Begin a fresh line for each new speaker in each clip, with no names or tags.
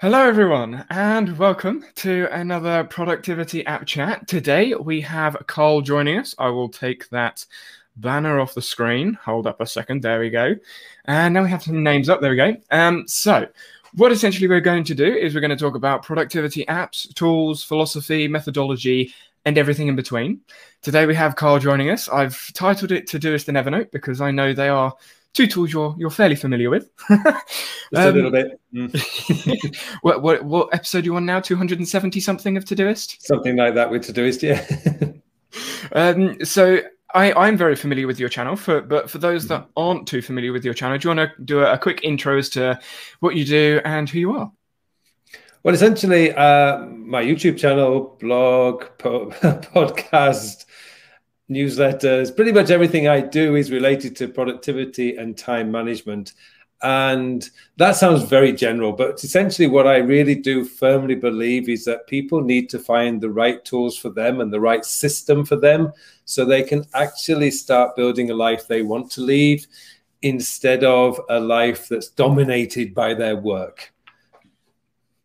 Hello, everyone, and welcome to another productivity app chat. Today we have Carl joining us. I will take that banner off the screen. Hold up a second. There we go. And now we have some names up. There we go. Um, so, what essentially we're going to do is we're going to talk about productivity apps, tools, philosophy, methodology, and everything in between. Today we have Carl joining us. I've titled it Todoist and Evernote because I know they are two tools you're you're fairly familiar with.
Just um, a little bit. Mm.
what, what what episode are you on now? Two hundred and seventy something of Todoist.
Something like that with Todoist, yeah.
um, so I, I'm very familiar with your channel, for but for those that aren't too familiar with your channel, do you want to do a, a quick intro as to what you do and who you are?
Well, essentially, uh, my YouTube channel, blog, po- podcast, newsletters, pretty much everything I do is related to productivity and time management. And that sounds very general, but essentially, what I really do firmly believe is that people need to find the right tools for them and the right system for them so they can actually start building a life they want to lead instead of a life that's dominated by their work.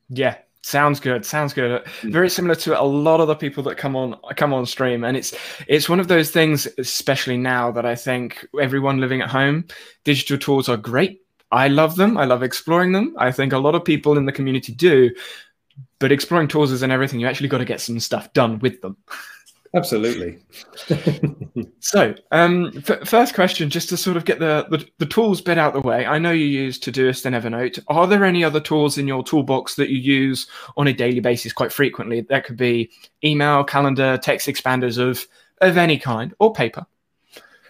Yeah, Sounds good. Sounds good. Hmm. Very similar to a lot of the people that come on come on stream, and it's it's one of those things, especially now that I think everyone living at home, digital tools are great. I love them. I love exploring them. I think a lot of people in the community do, but exploring tools isn't everything. You actually got to get some stuff done with them.
Absolutely.
so, um, first question, just to sort of get the, the, the tools bit out the way. I know you use Todoist and Evernote. Are there any other tools in your toolbox that you use on a daily basis quite frequently? That could be email, calendar, text expanders of of any kind, or paper.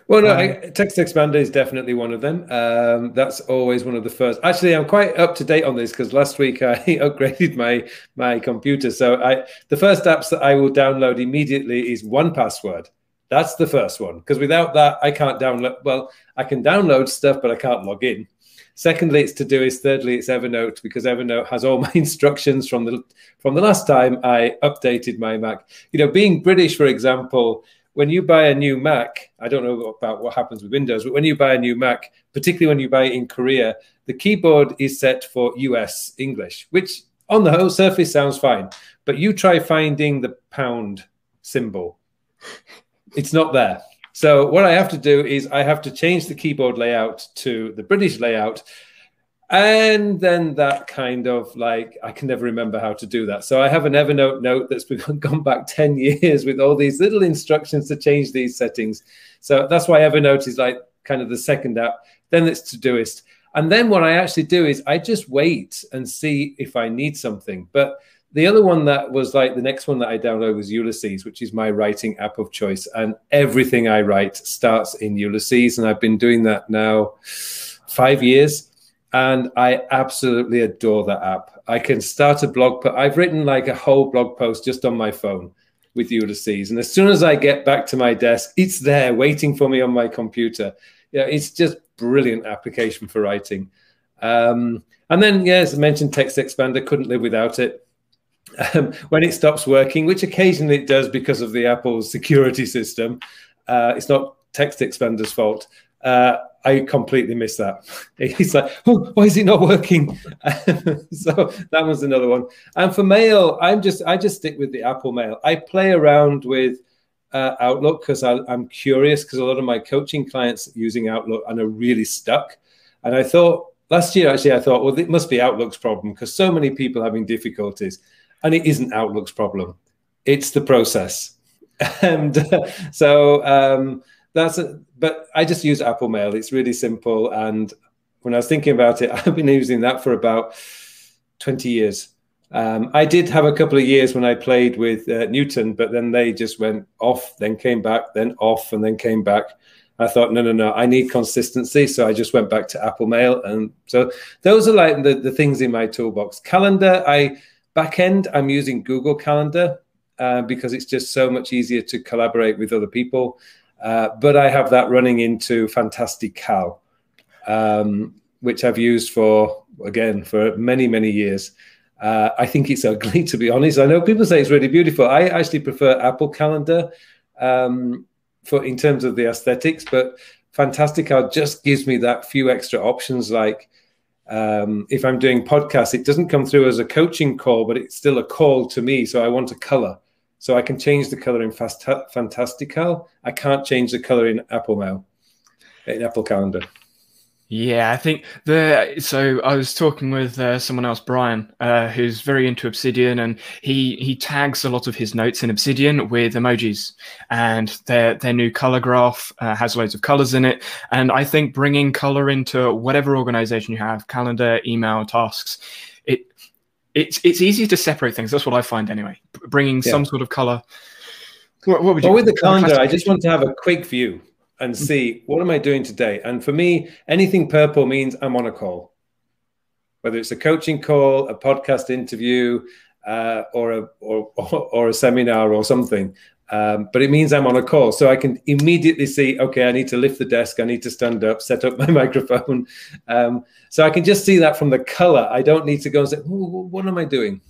Well, no, um, I, text expander is definitely one of them. Um, that's always one of the first. Actually, I'm quite up to date on this because last week I upgraded my my computer. So I the first apps that I will download immediately is 1Password. That's the first one because without that I can't download. Well, I can download stuff, but I can't log in. Secondly, it's Todoist. Thirdly, it's Evernote because Evernote has all my instructions from the from the last time I updated my Mac. You know, being British, for example when you buy a new Mac, I don't know about what happens with Windows, but when you buy a new Mac, particularly when you buy it in Korea, the keyboard is set for US English, which on the whole surface sounds fine. But you try finding the pound symbol, it's not there. So what I have to do is I have to change the keyboard layout to the British layout and then that kind of like i can never remember how to do that. So i have an evernote note that's been, gone back 10 years with all these little instructions to change these settings. So that's why evernote is like kind of the second app. Then it's todoist. And then what i actually do is i just wait and see if i need something. But the other one that was like the next one that i downloaded was ulysses which is my writing app of choice. And everything i write starts in ulysses. And i've been doing that now five years and I absolutely adore that app. I can start a blog, but I've written like a whole blog post just on my phone with Ulysses, and as soon as I get back to my desk, it's there waiting for me on my computer. Yeah, it's just brilliant application for writing. Um, and then, yeah, as I mentioned, Text Expander couldn't live without it. Um, when it stops working, which occasionally it does because of the Apple's security system, uh, it's not Text Expander's fault. Uh, I completely missed that. He's like, oh, why is it not working? so that was another one. And for mail, I'm just I just stick with the Apple Mail. I play around with uh, Outlook because I'm curious because a lot of my coaching clients using Outlook and are really stuck. And I thought last year actually I thought, well, it must be Outlook's problem because so many people having difficulties, and it isn't Outlook's problem. It's the process. and uh, so. Um, that's a, but I just use Apple Mail. It's really simple. And when I was thinking about it, I've been using that for about 20 years. Um, I did have a couple of years when I played with uh, Newton, but then they just went off, then came back, then off, and then came back. I thought, no, no, no, I need consistency. So I just went back to Apple Mail. And so those are like the, the things in my toolbox. Calendar, I back end, I'm using Google Calendar uh, because it's just so much easier to collaborate with other people. Uh, but I have that running into Fantastical, um, which I've used for, again, for many, many years. Uh, I think it's ugly, to be honest. I know people say it's really beautiful. I actually prefer Apple Calendar um, for in terms of the aesthetics, but Fantastic Fantastical just gives me that few extra options like Um, if I'm doing podcasts, it doesn't come through as a coaching call, but it's still a call to me. So I want a color. So I can change the color in Fast Fantastical. I can't change the color in Apple Mail, in Apple Calendar.
Yeah, I think the so I was talking with uh, someone else, Brian, uh, who's very into Obsidian, and he he tags a lot of his notes in Obsidian with emojis, and their their new color graph uh, has loads of colors in it, and I think bringing color into whatever organization you have, calendar, email, tasks, it's it's easy to separate things. That's what I find anyway. Bringing yeah. some sort of color.
What, what would you? Well, with the calendar, I just want to have a quick view and see what am I doing today. And for me, anything purple means I'm on a call, whether it's a coaching call, a podcast interview, uh, or a or, or a seminar or something. Um, but it means I'm on a call, so I can immediately see. Okay, I need to lift the desk. I need to stand up, set up my microphone. Um, so I can just see that from the color. I don't need to go and say, "What am I doing?"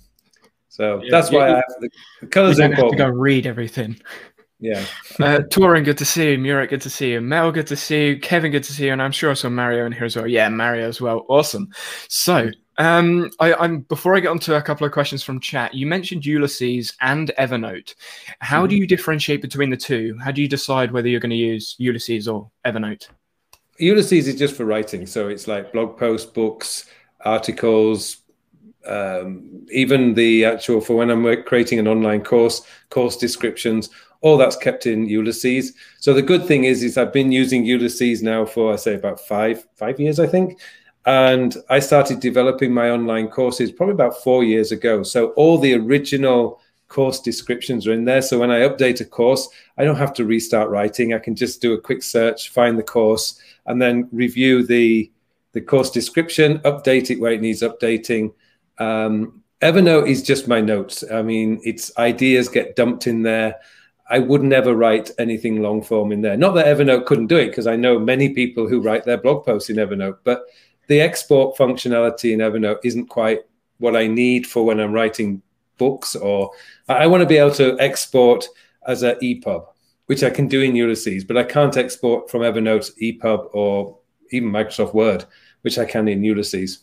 So yeah, that's yeah, why I have the, the colors.
You don't have to go read everything.
Yeah.
uh, Torin, good to see you. Murat, good to see you. Mel, good to see you. Kevin, good to see you. And I'm sure I saw Mario in here as well. Yeah, Mario as well. Awesome. So, um, I, am before I get onto a couple of questions from chat, you mentioned Ulysses and Evernote. How mm-hmm. do you differentiate between the two? How do you decide whether you're going to use Ulysses or Evernote?
Ulysses is just for writing, so it's like blog posts, books, articles, um, even the actual for when I'm creating an online course, course descriptions, all that's kept in Ulysses. So the good thing is, is I've been using Ulysses now for I say about five five years, I think. And I started developing my online courses probably about four years ago. So all the original course descriptions are in there. So when I update a course, I don't have to restart writing. I can just do a quick search, find the course, and then review the the course description, update it where it needs updating. Um, Evernote is just my notes. I mean, its ideas get dumped in there. I would never write anything long form in there. Not that Evernote couldn't do it, because I know many people who write their blog posts in Evernote, but the export functionality in Evernote isn't quite what I need for when I'm writing books, or I want to be able to export as an EPUB, which I can do in Ulysses, but I can't export from Evernote EPUB or even Microsoft Word, which I can in Ulysses.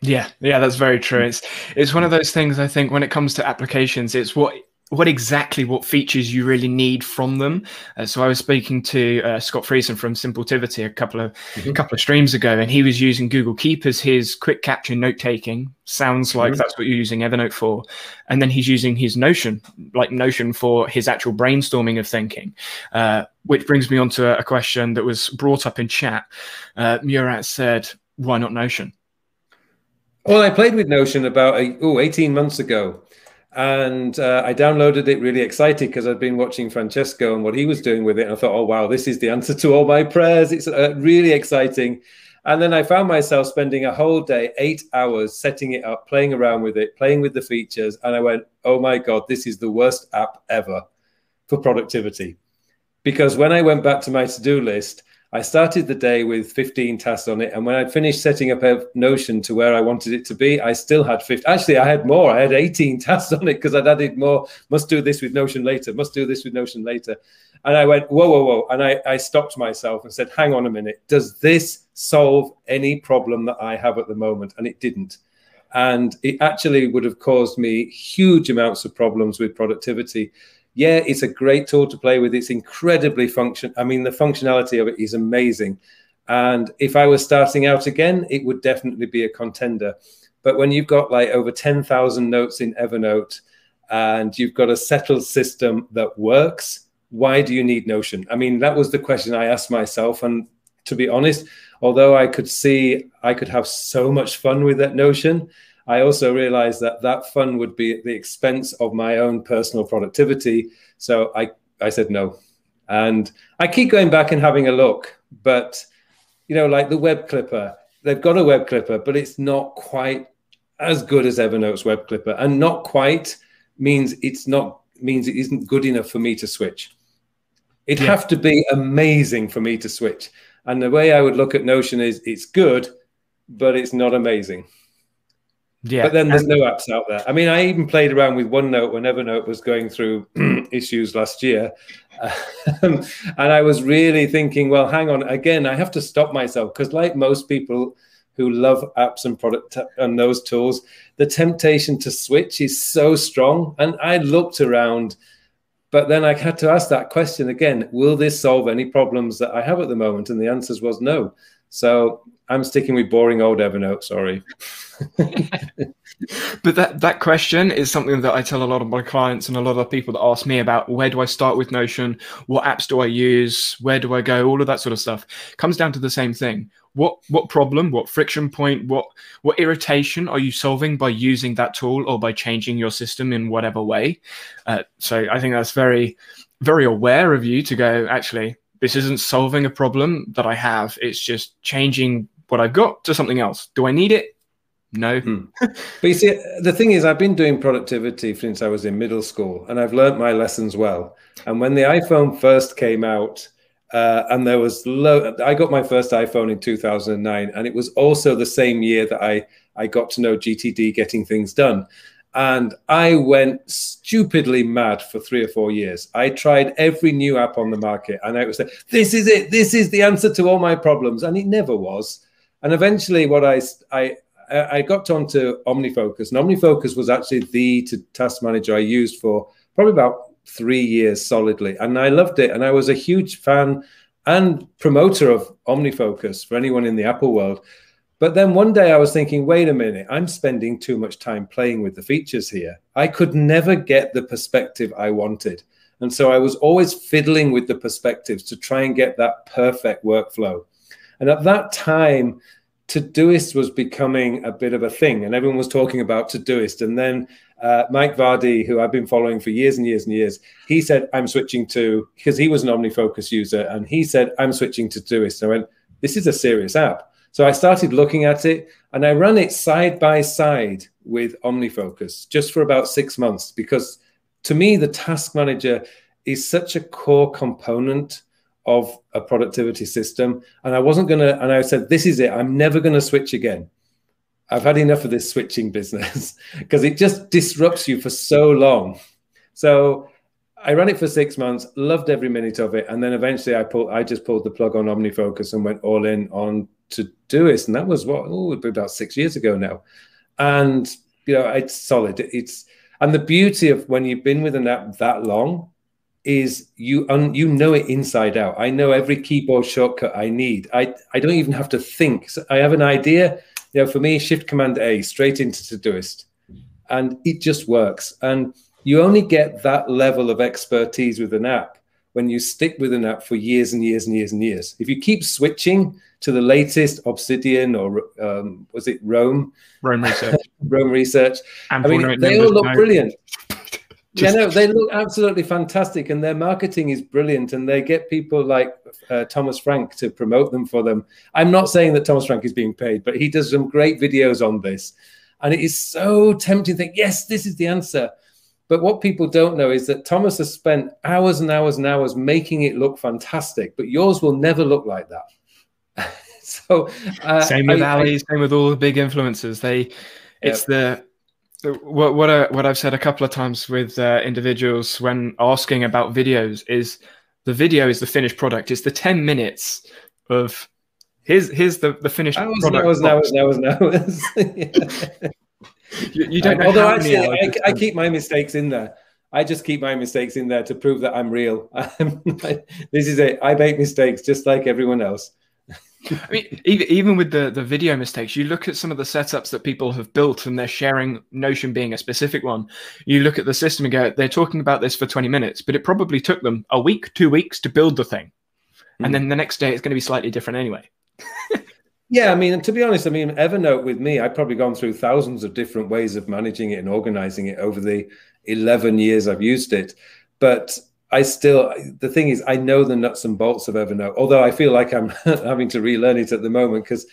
Yeah, yeah, that's very true. It's it's one of those things I think when it comes to applications, it's what what exactly what features you really need from them. Uh, so I was speaking to uh, Scott Friesen from Simpletivity a couple of mm-hmm. couple of streams ago, and he was using Google Keep as his quick capture note taking. Sounds like mm-hmm. that's what you're using Evernote for, and then he's using his Notion, like Notion, for his actual brainstorming of thinking. Uh, which brings me on to a, a, question that was brought up in chat. Uh, Murat said, "Why not Notion?"
Well, I played with Notion about oh, 18 months ago and uh, I downloaded it really excited because I'd been watching Francesco and what he was doing with it. And I thought, oh, wow, this is the answer to all my prayers. It's uh, really exciting. And then I found myself spending a whole day, eight hours, setting it up, playing around with it, playing with the features. And I went, oh my God, this is the worst app ever for productivity. Because when I went back to my to do list, I started the day with 15 tasks on it. And when I'd finished setting up a Notion to where I wanted it to be, I still had 15. Actually, I had more. I had 18 tasks on it because I'd added more. Must do this with Notion later. Must do this with Notion later. And I went, whoa, whoa, whoa. And I, I stopped myself and said, hang on a minute. Does this solve any problem that I have at the moment? And it didn't. And it actually would have caused me huge amounts of problems with productivity yeah, it's a great tool to play with. It's incredibly function. I mean, the functionality of it is amazing. And if I was starting out again, it would definitely be a contender. But when you've got like over 10,000 notes in Evernote and you've got a settled system that works, why do you need Notion? I mean, that was the question I asked myself. And to be honest, although I could see I could have so much fun with that Notion, I also realized that that fun would be at the expense of my own personal productivity. So I, I said no. And I keep going back and having a look, but you know, like the web clipper, they've got a web clipper, but it's not quite as good as Evernote's web clipper. And not quite means it's not means it isn't good enough for me to switch. It'd yeah. have to be amazing for me to switch. And the way I would look at Notion is it's good, but it's not amazing. Yeah. But then there's no apps out there. I mean, I even played around with OneNote when Evernote was going through issues last year. Um, and I was really thinking, well, hang on, again, I have to stop myself because, like most people, who love apps and product and those tools, the temptation to switch is so strong. And I looked around, but then I had to ask that question again: Will this solve any problems that I have at the moment? And the answer was no. So I'm sticking with boring old Evernote. Sorry.
but that that question is something that I tell a lot of my clients and a lot of people that ask me about where do I start with Notion, what apps do I use, where do I go, all of that sort of stuff comes down to the same thing. What what problem, what friction point, what what irritation are you solving by using that tool or by changing your system in whatever way? Uh, so I think that's very very aware of you to go actually this isn't solving a problem that I have. It's just changing what I've got to something else. Do I need it? No. Hmm.
but you see, the thing is, I've been doing productivity since I was in middle school, and I've learned my lessons well. And when the iPhone first came out, uh, and there was low, I got my first iPhone in 2009, and it was also the same year that I I got to know GTD getting things done. And I went stupidly mad for three or four years. I tried every new app on the market, and I was like, "This is it. This is the answer to all my problems," and it never was. And eventually, what I I I got onto OmniFocus, and OmniFocus was actually the task manager I used for probably about three years solidly, and I loved it. And I was a huge fan and promoter of OmniFocus for anyone in the Apple world. But then one day I was thinking, wait a minute, I'm spending too much time playing with the features here. I could never get the perspective I wanted. And so I was always fiddling with the perspectives to try and get that perfect workflow. And at that time, Todoist was becoming a bit of a thing, and everyone was talking about Todoist. And then uh, Mike Vardy, who I've been following for years and years and years, he said, I'm switching to, because he was an OmniFocus user, and he said, I'm switching to Todoist. And I went, this is a serious app. So I started looking at it and I ran it side by side with OmniFocus just for about six months because to me, the task manager is such a core component of a productivity system. And I wasn't going to, and I said, this is it. I'm never going to switch again. I've had enough of this switching business because it just disrupts you for so long. So I ran it for six months, loved every minute of it, and then eventually I pulled. I just pulled the plug on OmniFocus and went all in on Todoist, and that was what oh, about six years ago now. And you know, it's solid. It's and the beauty of when you've been with an app that long is you un, you know it inside out. I know every keyboard shortcut I need. I I don't even have to think. So I have an idea. You know, for me, Shift Command A straight into Todoist, and it just works. And you only get that level of expertise with an app when you stick with an app for years and years and years and years. If you keep switching to the latest Obsidian or um, was it Roam?
Roam Research.
Roam Research. I mean, they all look brilliant. yeah, no, they look absolutely fantastic, and their marketing is brilliant, and they get people like uh, Thomas Frank to promote them for them. I'm not saying that Thomas Frank is being paid, but he does some great videos on this, and it is so tempting to think, yes, this is the answer. But what people don't know is that Thomas has spent hours and hours and hours making it look fantastic, but yours will never look like that. so
uh, same with I, Ali, I, same with all the big influencers. They, it's yeah. the what what, I, what I've said a couple of times with uh, individuals when asking about videos is the video is the finished product. It's the ten minutes of here's here's the the finished
was,
product.
was, was, was, was. yeah you, you don't know. Although actually, I, I, keep my mistakes in there. I just keep my mistakes in there to prove that I'm real. this is it. I make mistakes just like everyone else.
I mean, even, even with the, the video mistakes, you look at some of the setups that people have built and they're sharing Notion being a specific one. You look at the system and go, they're talking about this for 20 minutes, but it probably took them a week, two weeks to build the thing. And mm. then the next day it's going to be slightly different anyway.
Yeah, I mean, and to be honest, I mean, Evernote with me, I've probably gone through thousands of different ways of managing it and organizing it over the 11 years I've used it. But I still, the thing is, I know the nuts and bolts of Evernote, although I feel like I'm having to relearn it at the moment because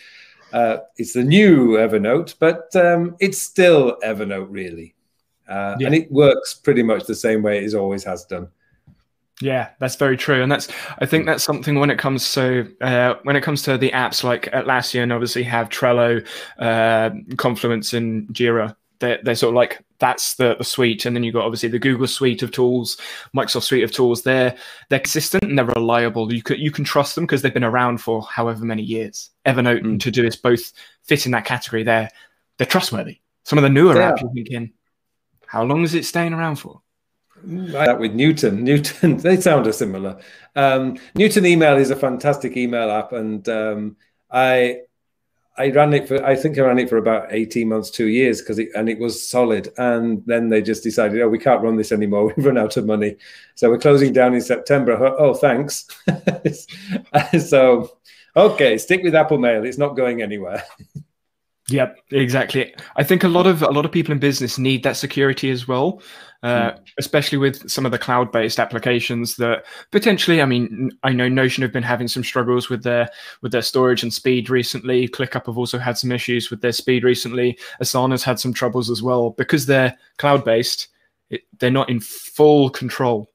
uh, it's the new Evernote, but um, it's still Evernote, really. Uh, yeah. And it works pretty much the same way it always has done.
Yeah, that's very true, and that's I think that's something when it comes to uh, when it comes to the apps like Atlassian, obviously have Trello, uh, Confluence, and Jira. They're, they're sort of like that's the, the suite. And then you've got obviously the Google suite of tools, Microsoft suite of tools. They're they're consistent and they're reliable. You can you can trust them because they've been around for however many years. Evernote and Todoist both fit in that category. They're they're trustworthy. Some of the newer yeah. apps you're thinking, how long is it staying around for?
That with Newton, Newton, they sound a similar. Um, Newton Email is a fantastic email app, and um, I I ran it for I think I ran it for about 18 months, two years, because it and it was solid. And then they just decided, oh, we can't run this anymore. We've run out of money. So we're closing down in September. Oh, thanks. so okay, stick with Apple Mail. It's not going anywhere.
Yep, exactly. I think a lot of a lot of people in business need that security as well, uh, mm. especially with some of the cloud-based applications that potentially. I mean, I know Notion have been having some struggles with their with their storage and speed recently. ClickUp have also had some issues with their speed recently. Asana's had some troubles as well because they're cloud-based. It, they're not in full control.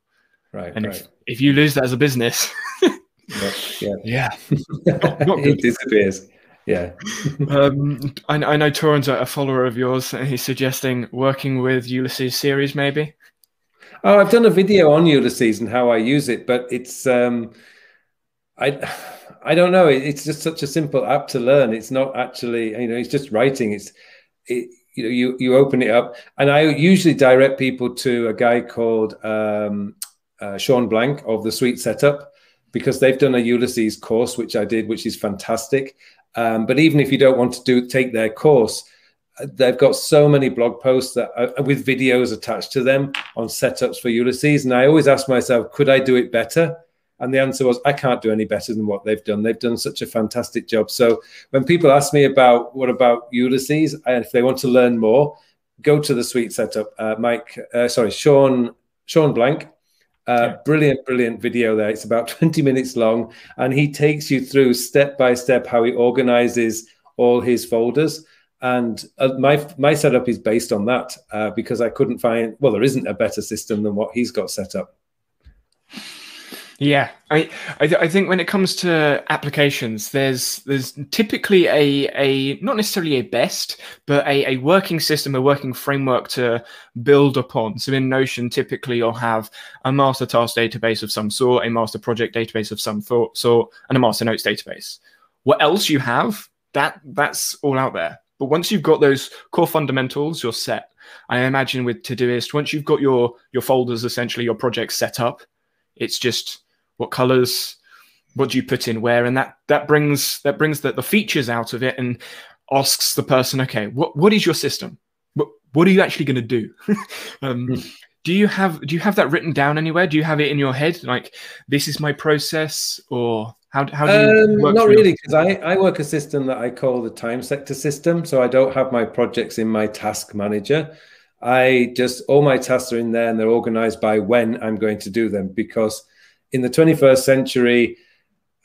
Right.
And
right.
If, if you lose that as a business,
yeah, yeah,
yeah.
not, not it disappears. Yeah.
um, I, I, know Toran's a follower of yours, and he's suggesting working with Ulysses series, maybe.
Oh, I've done a video on Ulysses and how I use it, but it's um, I I don't know. It's just such a simple app to learn. It's not actually you know it's just writing. It's it, you know you you open it up, and I usually direct people to a guy called um, uh, Shawn Blanc of the Sweet Setup because they've done a Ulysses course, which I did, which is fantastic. Um, but even if you don't want to do take their course, they've got so many blog posts that are, with videos attached to them on setups for Ulysses. And I always ask myself, could I do it better? And the answer was, I can't do any better than what they've done. They've done such a fantastic job. So when people ask me about what about Ulysses, and if they want to learn more, go to the sweet setup. Uh, Mike, uh, sorry, Shawn, Shawn Blanc uh, yeah. Brilliant, brilliant video there. It's about 20 minutes long, and he takes you through step by step how he organizes all his folders. And uh, my my setup is based on that uh, because I couldn't find well, there isn't a better system than what he's got set up.
Yeah, I, I, I think when it comes to applications, there's there's typically a a not necessarily a best, but a, a working system, a working framework to build upon. So in Notion, typically you'll have a master task database of some sort, a master project database of some sort, and a master notes database. What else you have, that that's all out there. But once you've got those core fundamentals, you're set. I imagine with Todoist, once you've got your your folders, essentially your projects set up, it's just what colors what do you put in where? And that that brings that brings the, the features out of it and asks the person okay what what is your system? What what are you actually going to do? Um, mm. do you have do you have that written down anywhere? Do you have it in your head? Like this is my process or how, how do you
um, not really because I, I work a system that i call the time sector system so i don't have my projects in my task manager. I just all my tasks are in there and they're organized by when i'm going to do them because in the 21st century,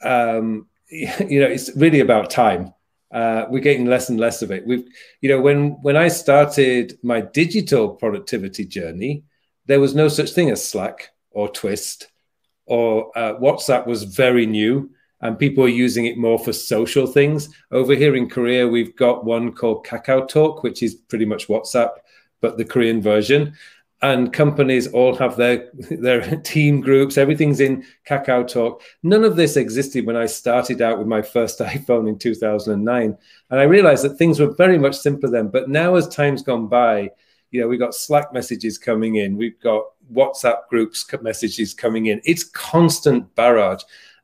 um, you know, it's really about time. Uh, we're getting less and less of it. We've, you know, when when I started my digital productivity journey, there was no such thing as Slack or Twist, or uh, WhatsApp was very new, and people are using it more for social things. Over here in Korea, we've got one called Kakao Talk, which is pretty much WhatsApp, but the Korean version and companies all have their their team groups. Everything's in kakao talk. None of this existed when i started out with my first iphone in 2009 and i realized that things were very much simpler then. But now as time's gone by you know we've got slack messages coming in. We've got whatsapp groups messages coming in. It's constant barrage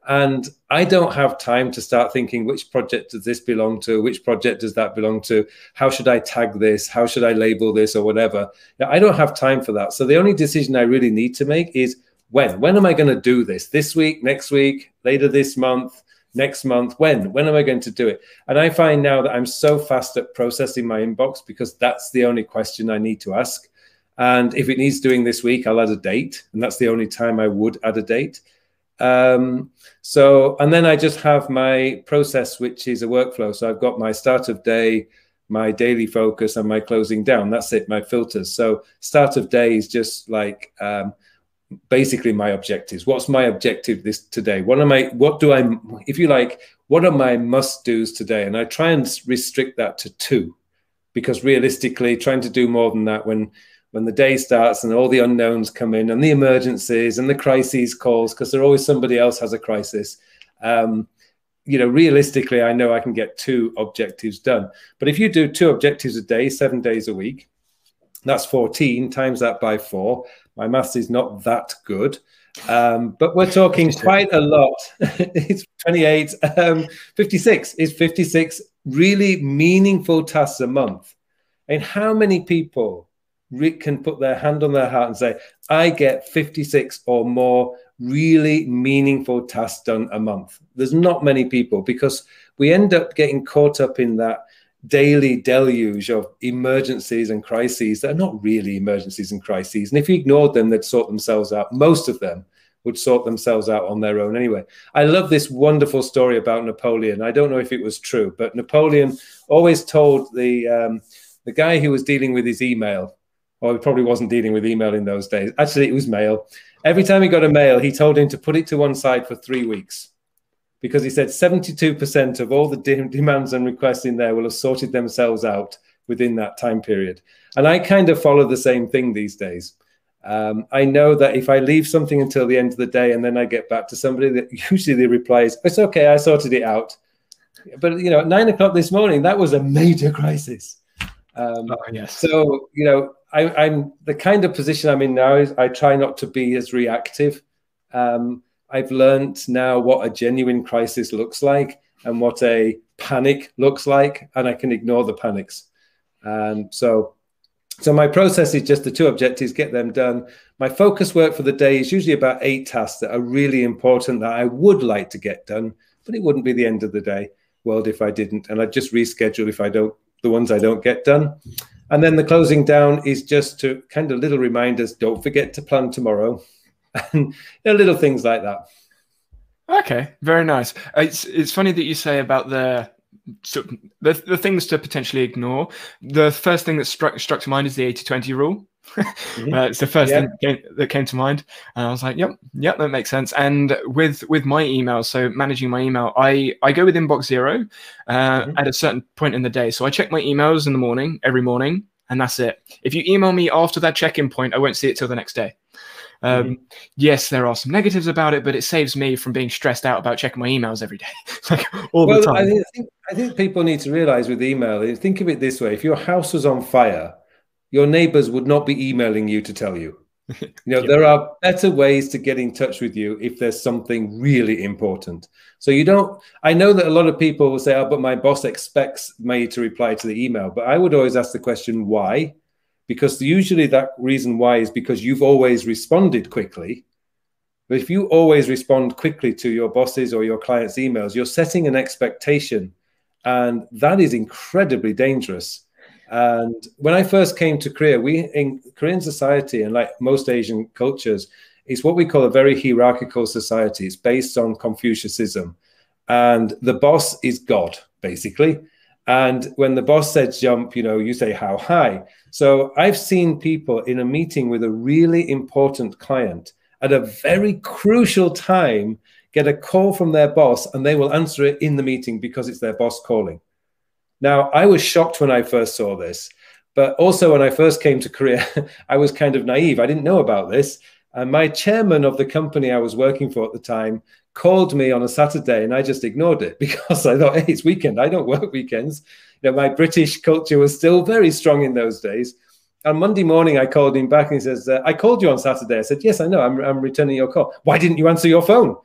and I don't have time to start thinking which project does this belong to, which project does that belong to, how should I tag this, how should I label this, or whatever. Now, I don't have time for that. So the only decision I really need to make is when. When am I going to do this? This week, next week, later this month, next month? When? When am I going to do it? And I find now that I'm so fast at processing my inbox because that's the only question I need to ask. And if it needs doing this week, I'll add a date. And that's the only time I would add a date. Um, so, and then I just have my process, which is a workflow. So I've got my start of day, my daily focus, and my closing down. That's it, my filters. So start of day is just like um, basically my objectives. What's my objective this today? What am I? What do I? If you like, what are my must dos today? And I try and restrict that to two because realistically, trying to do more than that when when the day starts and all the unknowns come in and the emergencies and the crises calls because there always somebody else has a crisis. Um, you know, realistically, I know I can get two objectives done. But if you do two objectives a day, seven days a week, that's 14 times that by four. My maths is not that good. Um, but we're talking quite a lot. it's 28, um, 56 is 56 really meaningful tasks a month. And how many people can put their hand on their heart and say, I get 56 or more really meaningful tasks done a month? There's not many people because we end up getting caught up in that daily deluge of emergencies and crises that are not really emergencies and crises. And if you ignored them, they'd sort themselves out. Most of them would sort themselves out on their own anyway. I love this wonderful story about Napoleon. I don't know if it was true, but Napoleon always told the um, the guy who was dealing with his email, or he probably wasn't dealing with email in those days. Actually, it was mail. Every time he got a mail, he told him to put it to one side for three weeks because he said 72% of all the de- demands and requests in there will have sorted themselves out within that time period. And I kind of follow the same thing these days. Um, I know that if I leave something until the end of the day and then I get back to somebody, that usually the reply is, "It's okay, I sorted it out." But you know, at nine o'clock this morning, that was a major crisis. Um, oh, yes. So you know, I, am the kind of position I'm in now is I try not to be as reactive. Um, I've learned now what a genuine crisis looks like and what a panic looks like, and I can ignore the panics. Um, so, so my process is just the two objectives, get them done. My focus work for the day is usually about eight tasks that are really important that I would like to get done, but it wouldn't be the end of the day world if I didn't, and I just reschedule if I don't the ones I don't get done. And then the closing down is just to kind of little reminders. Don't forget to plan tomorrow and little things like that.
Okay, very nice. Uh, it's it's funny that you say about the so the, the things to potentially ignore. The first thing that struck struck to mind is the 80-20 rule. Mm-hmm. uh, it's the first yeah. thing that came, that came, to mind, and I was like, "Yep, yep, that makes sense." And with with my email, so managing my email, I I go with inbox zero uh, mm-hmm. at a certain point in the day. So I check my emails in the morning every morning, and that's it. If you email me after that check-in point, I won't see it till the next day. Um, mm-hmm. Yes, there are some negatives about it, but it saves me from being stressed out about checking my emails every day, like all well, the time.
I think, I think people need to realize with email, think of it this way: if your house was on fire, your neighbors would not be emailing you to tell you. You know, there are better ways to get in touch with you if there's something really important. So you don't, I know that a lot of people will say, oh, but my boss expects me to reply to the email. But I would always ask the question, why? because usually that reason why is because you've always responded quickly. But if you always respond quickly to your bosses or your clients' emails, you're setting an expectation. And that is incredibly dangerous. And when I first came to Korea, we in Korean society and like most Asian cultures, it's what we call a very hierarchical society. It's based on Confucianism. And the boss is God, basically. And when the boss says jump, you know, you say how high. So I've seen people in a meeting with a really important client at a very crucial time get a call from their boss and they will answer it in the meeting because it's their boss calling. Now, I was shocked when I first saw this, but also when I first came to Korea, I was kind of naive. I didn't know about this. And my chairman of the company I was working for at the time called me on a Saturday and I just ignored it because I thought, hey, it's weekend. I don't work weekends. You know, my British culture was still very strong in those days. On Monday morning, I called him back and he says, uh, I called you on Saturday. I said, Yes, I know. I'm, I'm returning your call. Why didn't you answer your phone?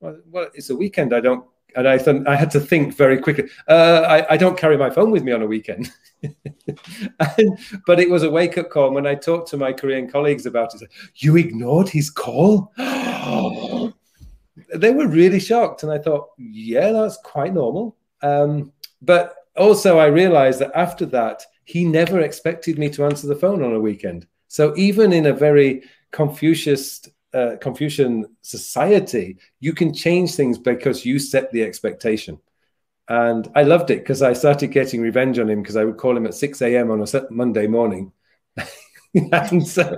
Well, well it's a weekend. I don't. And I thought I had to think very quickly. Uh, I, I, don't carry my phone with me on a weekend. and, but it was a wake up call. When I talked to my Korean colleagues about it, you ignored his call? they were really shocked. And I thought, yeah, that's quite normal. Um, but also, I realized that after that, he never expected me to answer the phone on a weekend. So even in a very Confucius uh, Confucian society, you can change things because you set the expectation. And I loved it because I started getting revenge on him because I would call him at 6 a.m. on a Monday morning and so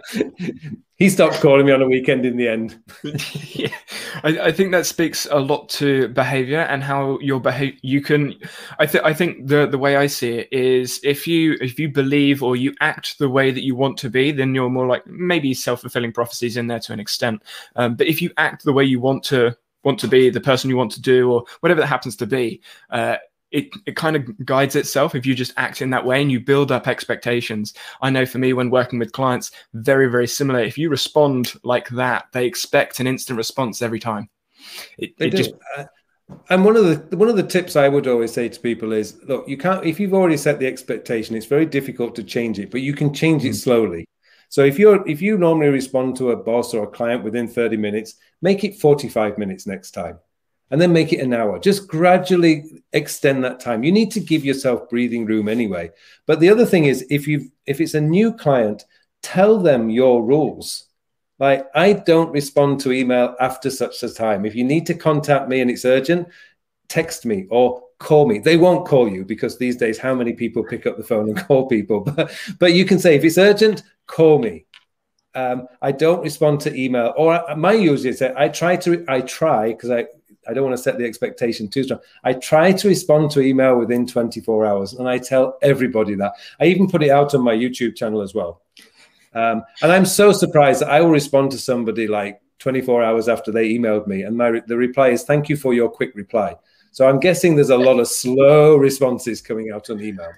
he stopped calling me on a weekend in the end.
yeah, I, I, think that speaks a lot to behavior and how your behavior. You can, I think, I think the the way I see it is if you if you believe or you act the way that you want to be, then you're more like maybe self fulfilling prophecies in there to an extent. Um, but if you act the way you want to want to be, the person you want to do, or whatever that happens to be, uh, it, it kind of guides itself if you just act in that way and you build up expectations. I know for me, when working with clients, very, very similar. If you respond like that, they expect an instant response every time.
It, it. Just... Uh, and one of the one of the tips I would always say to people is, look, you can't if you've already set the expectation, it's very difficult to change it, but you can change it mm. slowly. So if you're if you normally respond to a boss or a client within 30 minutes, make it 45 minutes next time. And then make it an hour. Just gradually extend that time. You need to give yourself breathing room anyway. But the other thing is if you if it's a new client, tell them your rules. Like I don't respond to email after such a time. If you need to contact me and it's urgent, text me or call me. They won't call you because these days, how many people pick up the phone and call people? But, but you can say, if it's urgent, call me. Um, I don't respond to email, or my usually say I try to. I try because I I don't want to set the expectation too strong. I try to respond to email within 24 hours, and I tell everybody that. I even put it out on my YouTube channel as well. Um, and I'm so surprised that I will respond to somebody like 24 hours after they emailed me, and my the reply is "Thank you for your quick reply." So I'm guessing there's a lot of slow responses coming out on email.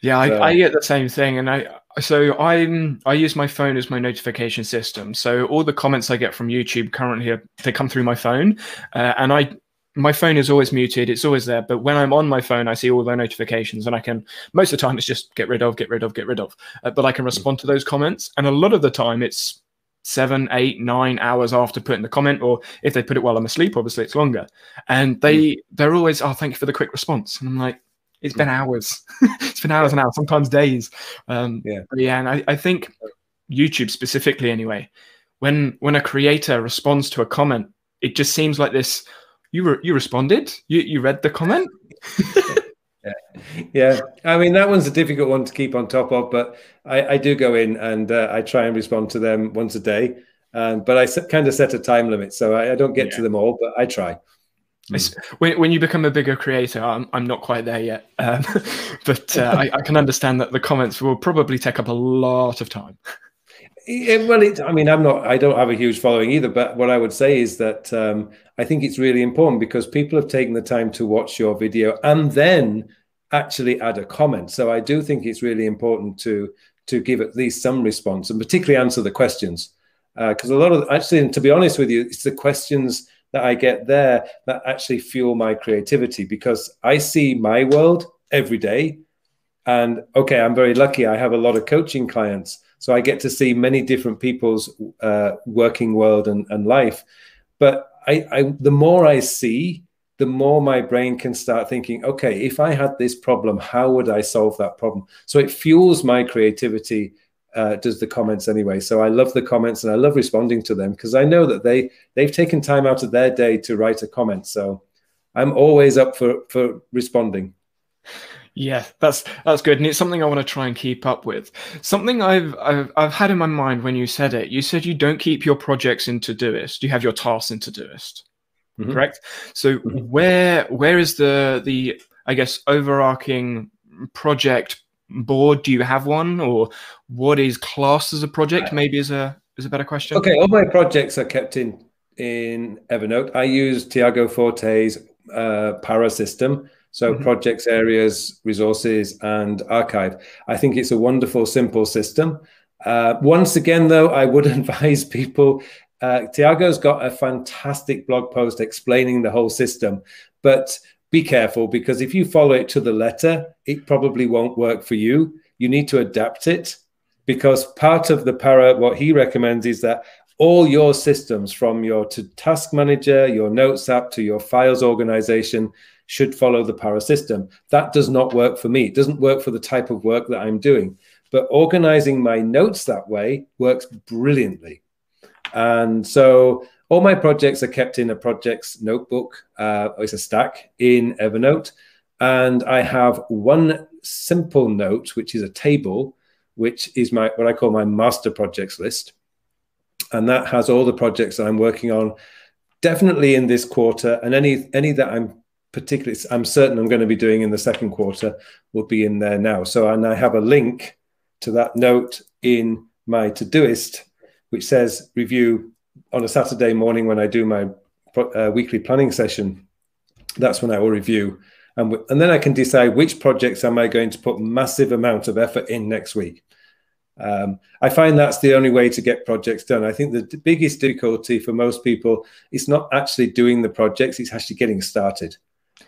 Yeah, I, I, get the same thing, and I so I'm I use my phone as my notification system. So all the comments I get from YouTube currently they come through my phone, uh, and I my phone is always muted. It's always there, but when I'm on my phone, I see all the notifications, and I can most of the time it's just get rid of, get rid of, get rid of. Uh, but I can respond to those comments, and a lot of the time it's seven, eight, nine hours after putting the comment, or if they put it while I'm asleep, obviously it's longer. And they mm. they're always, oh, thank you for the quick response. And I'm like, it's been hours. it's been hours and hours, sometimes days. Um, yeah, yeah, and I, I think YouTube specifically, anyway, when when a creator responds to a comment, it just seems like this. You re- you responded. You you read the comment.
yeah. yeah, I mean that one's a difficult one to keep on top of, but I, I do go in and uh, I try and respond to them once a day. Um, but I kind of set a time limit, so I, I don't get yeah. to them all, but I try.
When, when you become a bigger creator, I'm, I'm not quite there yet, um, but uh, I, I, can understand that the comments will probably take up a lot of time.
Well, it, I mean, I'm not, I don't have a huge following either, but what I would say is that um, I think it's really important because people have taken the time to watch your video and then actually add a comment. So I do think it's really important to to give at least some response and particularly answer the questions because uh, a lot of actually, and to be honest with you, it's the questions that I get there that actually fuel my creativity because I see my world every day. And okay, I'm very lucky. I have a lot of coaching clients. So I get to see many different people's uh, working world and, and life. But I, I, the more I see, the more my brain can start thinking, okay, if I had this problem, how would I solve that problem? So it fuels my creativity uh, does the comments anyway. So I love the comments and I love responding to them because I know that they they've taken time out of their day to write a comment. So I'm always up for for responding.
Yeah, that's that's good, and it's something I want to try and keep up with. Something I've I've, I've had in my mind when you said it. You said you don't keep your projects in Todoist. You have your tasks in Todoist, mm-hmm. correct? So mm-hmm. where where is the the I guess overarching project board? Do you have one, or what is classed as a project? Maybe is a is a better question.
Okay, all my projects are kept in in Evernote. I use Tiago Forte's uh, Para system. So mm-hmm. projects, areas, resources, and archive. I think it's a wonderful, simple system. Uh, once again, though, I would advise people. Uh, Tiago's got a fantastic blog post explaining the whole system, but be careful because if you follow it to the letter, it probably won't work for you. You need to adapt it because part of the para, what he recommends is that all your systems from your to task manager, your notes app to your files organization should follow the para system. That does not work for me. It doesn't work for the type of work that I'm doing. But organizing my notes that way works brilliantly. And so all my projects are kept in a projects notebook. Uh, it's a stack in Evernote. And I have one simple note, which is a table, which is my what I call my master projects list, and that has all the projects that I'm working on, definitely in this quarter, and any any that I'm particularly I'm certain I'm going to be doing in the second quarter will be in there now. So and I have a link to that note in my Todoist, which says review on a Saturday morning when I do my uh, weekly planning session. That's when I will review, and, and then I can decide which projects am I going to put massive amount of effort in next week. Um, I find that's the only way to get projects done. I think the biggest difficulty for most people is not actually doing the projects; it's actually getting started.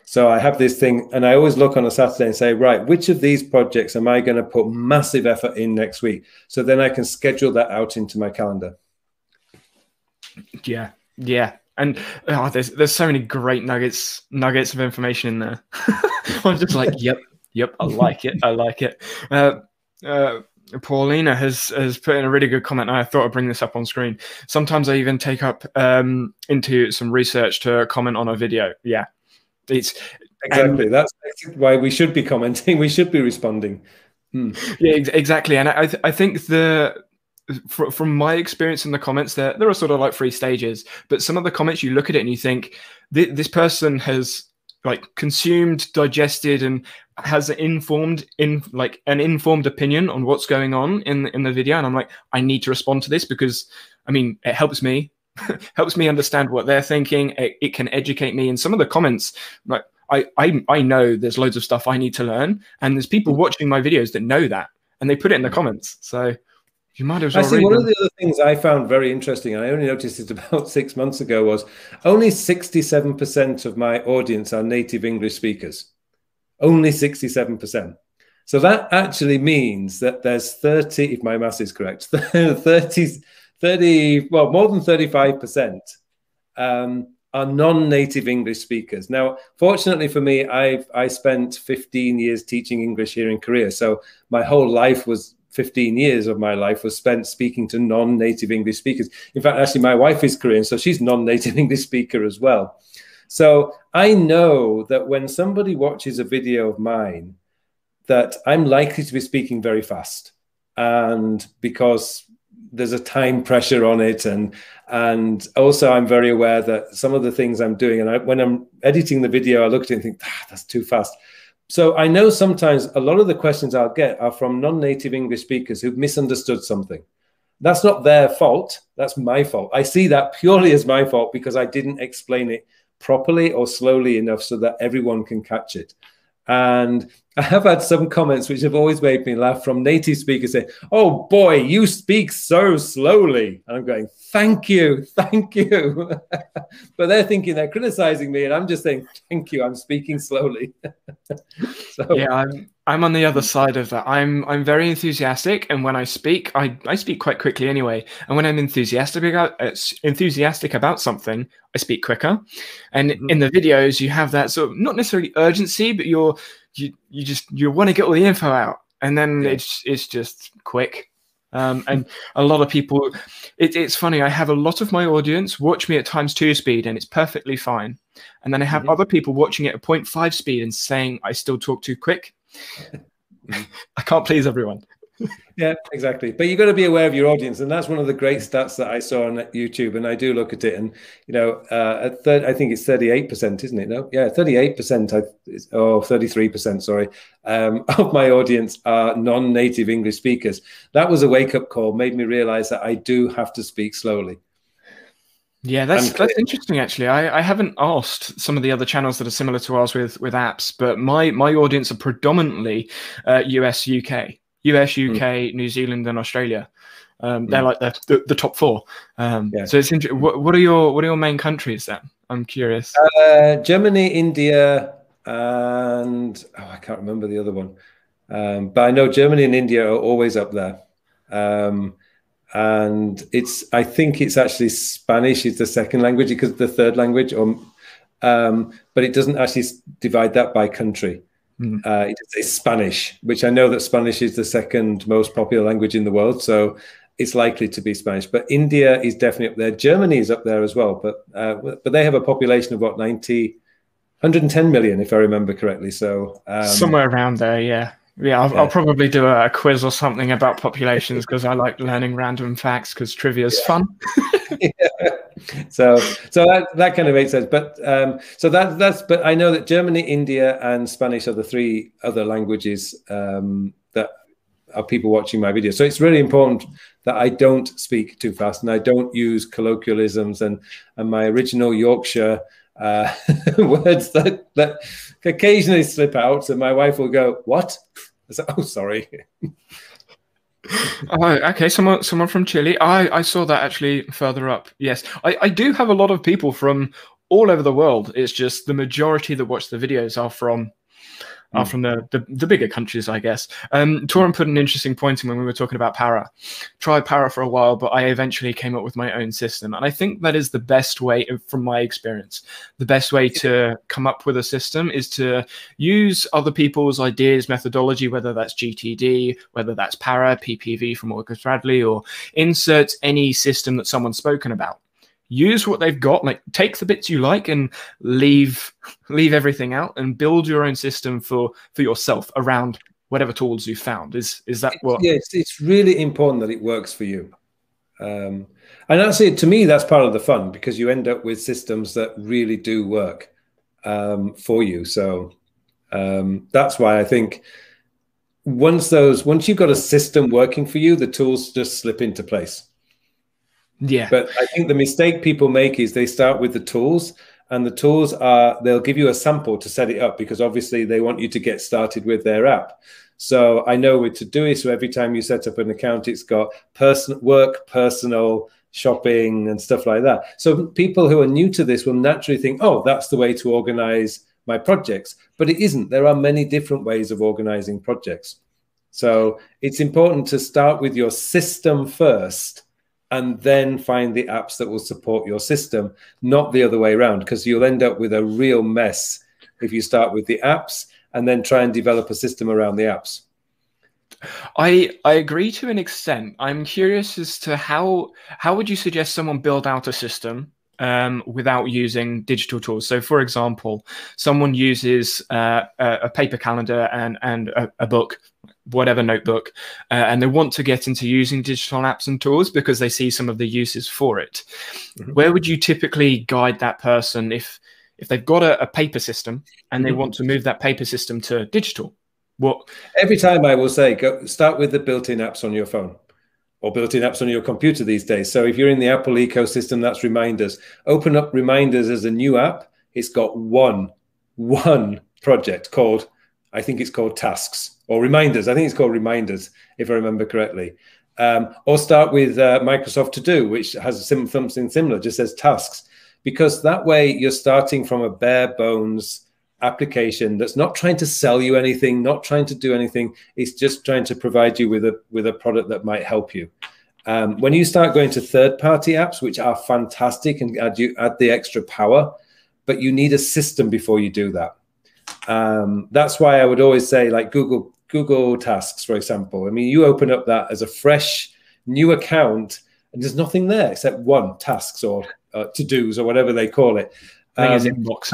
So I have this thing, and I always look on a Saturday and say, right, which of these projects am I going to put massive effort in next week? So then I can schedule that out into my calendar.
Yeah, yeah, and oh, there's there's so many great nuggets nuggets of information in there. I'm just like, yep, yep, I like it, I like it. Uh, uh, Paulina has has put in a really good comment. I thought I'd bring this up on screen. Sometimes I even take up um, into some research to comment on a video. Yeah, it's
exactly and, that's why we should be commenting. We should be responding.
Hmm. Yeah, exactly. And I th- I think the from my experience in the comments, there there are sort of like three stages. But some of the comments, you look at it and you think this person has like consumed, digested, and has informed in like an informed opinion on what's going on in in the video. And I'm like, I need to respond to this because I mean, it helps me helps me understand what they're thinking. It, it, can educate me. And some of the comments, like I, I, I know there's loads of stuff I need to learn, and there's people hmm. watching my videos that know that, and they put it in the comments. So you might as well.
I see. One of the other things I found very interesting, and I only noticed it about six months ago, was only 67% of my audience are native English speakers. Only 67%. So that actually means that there's 30, if my math is correct, 30 30, well, more than 35% um, are non-native English speakers. Now, fortunately for me, I've I spent 15 years teaching English here in Korea. So my whole life was 15 years of my life was spent speaking to non-native English speakers. In fact, actually, my wife is Korean, so she's non-native English speaker as well. So I know that when somebody watches a video of mine, that I'm likely to be speaking very fast. And because there's a time pressure on it and and also i'm very aware that some of the things i'm doing and I, when i'm editing the video i look at it and think ah, that's too fast so i know sometimes a lot of the questions i'll get are from non-native english speakers who've misunderstood something. That's not their fault. That's my fault. I see that purely as my fault because i didn't explain it properly or slowly enough so that everyone can catch it. And I have had some comments which have always made me laugh from native speakers saying, Oh boy, you speak so slowly. And I'm going, Thank you, thank you. but they're thinking they're criticizing me, and I'm just saying, Thank you, I'm speaking slowly.
so, yeah, I'm I'm on the other side of that. I'm I'm very enthusiastic, and when I speak, I, I speak quite quickly anyway. And when I'm enthusiastic about uh, enthusiastic about something, I speak quicker. And mm-hmm. in the videos, you have that sort of not necessarily urgency, but you're you you just you want to get all the info out, and then yeah. it's it's just quick. Um, and a lot of people, it, it's funny. I have a lot of my audience watch me at times two speed, and it's perfectly fine. And then I have mm-hmm. other people watching it at 0.5 speed and saying I still talk too quick I can't please everyone.
Yeah, exactly. But you've got to be aware of your audience, and that's one of the great stats that I saw on YouTube. And I do look at it, and you know, uh, at third, I think it's thirty-eight percent, isn't it? No, yeah, thirty-eight percent. Oh, 33 percent. Sorry, um, of my audience are non-native English speakers. That was a wake-up call. Made me realize that I do have to speak slowly.
Yeah, that's that's interesting. Actually, I, I haven't asked some of the other channels that are similar to ours with with apps, but my my audience are predominantly uh, US, UK, US, UK, mm. New Zealand, and Australia. Um, mm. They're like the, the, the top four. Um, yeah. So it's interesting. What, what, are your what are your main countries then? I'm curious.
Uh, Germany, India, and oh, I can't remember the other one. Um, but I know Germany and India are always up there. Um, and it's I think it's actually Spanish is the second language because the third language, or um, but it doesn't actually divide that by country. Mm. Uh, it's Spanish, which I know that Spanish is the second most popular language in the world, so it's likely to be Spanish. But India is definitely up there. Germany is up there as well, but uh, but they have a population of what 90, 110 million, if I remember correctly. So
um, somewhere around there, yeah. Yeah, I'll, yeah. I'll, probably do a, quiz or something about populations because I like learning random facts because trivia is yeah. fun.
yeah. So, so that, that kind of makes sense. But um, so that that's. But I know that Germany, India, and Spanish are the three other languages um, that are people watching my video. So it's really important that I don't speak too fast and I don't use colloquialisms and and my original Yorkshire uh, words that that occasionally slip out, and my wife will go, "What?" I say, "Oh, sorry."
oh, okay. Someone, someone from Chile. I, I saw that actually further up. Yes, I, I do have a lot of people from all over the world. It's just the majority that watch the videos are from are hmm. from the, the, the bigger countries, I guess. Um, Torin put an interesting point in when we were talking about Para. Tried Para for a while, but I eventually came up with my own system, and I think that is the best way, from my experience, the best way to come up with a system is to use other people's ideas, methodology, whether that's GTD, whether that's Para, PPV from August Bradley, or insert any system that someone's spoken about use what they've got like take the bits you like and leave leave everything out and build your own system for for yourself around whatever tools you found. Is is that what
yeah it's, it's really important that it works for you. Um and actually to me that's part of the fun because you end up with systems that really do work um for you. So um that's why i think once those once you've got a system working for you the tools just slip into place
yeah.
But I think the mistake people make is they start with the tools and the tools are they'll give you a sample to set it up because obviously they want you to get started with their app. So I know with Todoist, so every time you set up an account, it's got person work, personal, shopping, and stuff like that. So people who are new to this will naturally think, oh, that's the way to organize my projects. But it isn't. There are many different ways of organizing projects. So it's important to start with your system first and then find the apps that will support your system, not the other way around, because you'll end up with a real mess if you start with the apps and then try and develop a system around the apps.
I I agree to an extent. I'm curious as to how how would you suggest someone build out a system um, without using digital tools. So, for example, someone uses uh, a, paper calendar and and a, a book whatever notebook, uh, and they want to get into using digital apps and tools because they see some of the uses for it. Mm-hmm. Where would you typically guide that person if if they've got a, a paper system and they mm-hmm. want to move that paper system to digital? What
every time I will say, go start with the built-in apps on your phone or built-in apps on your computer these days. So if you're in the Apple ecosystem, that's reminders. Open up reminders as a new app. It's got one one project called I think it's called tasks or reminders. I think it's called reminders, if I remember correctly. Um, or start with uh, Microsoft To Do, which has something similar, just says tasks, because that way you're starting from a bare bones application that's not trying to sell you anything, not trying to do anything. It's just trying to provide you with a with a product that might help you. Um, when you start going to third party apps, which are fantastic and add you add the extra power, but you need a system before you do that. Um, that's why I would always say, like Google Google Tasks, for example. I mean, you open up that as a fresh new account, and there's nothing there except one tasks or uh, to dos or whatever they call it. Um,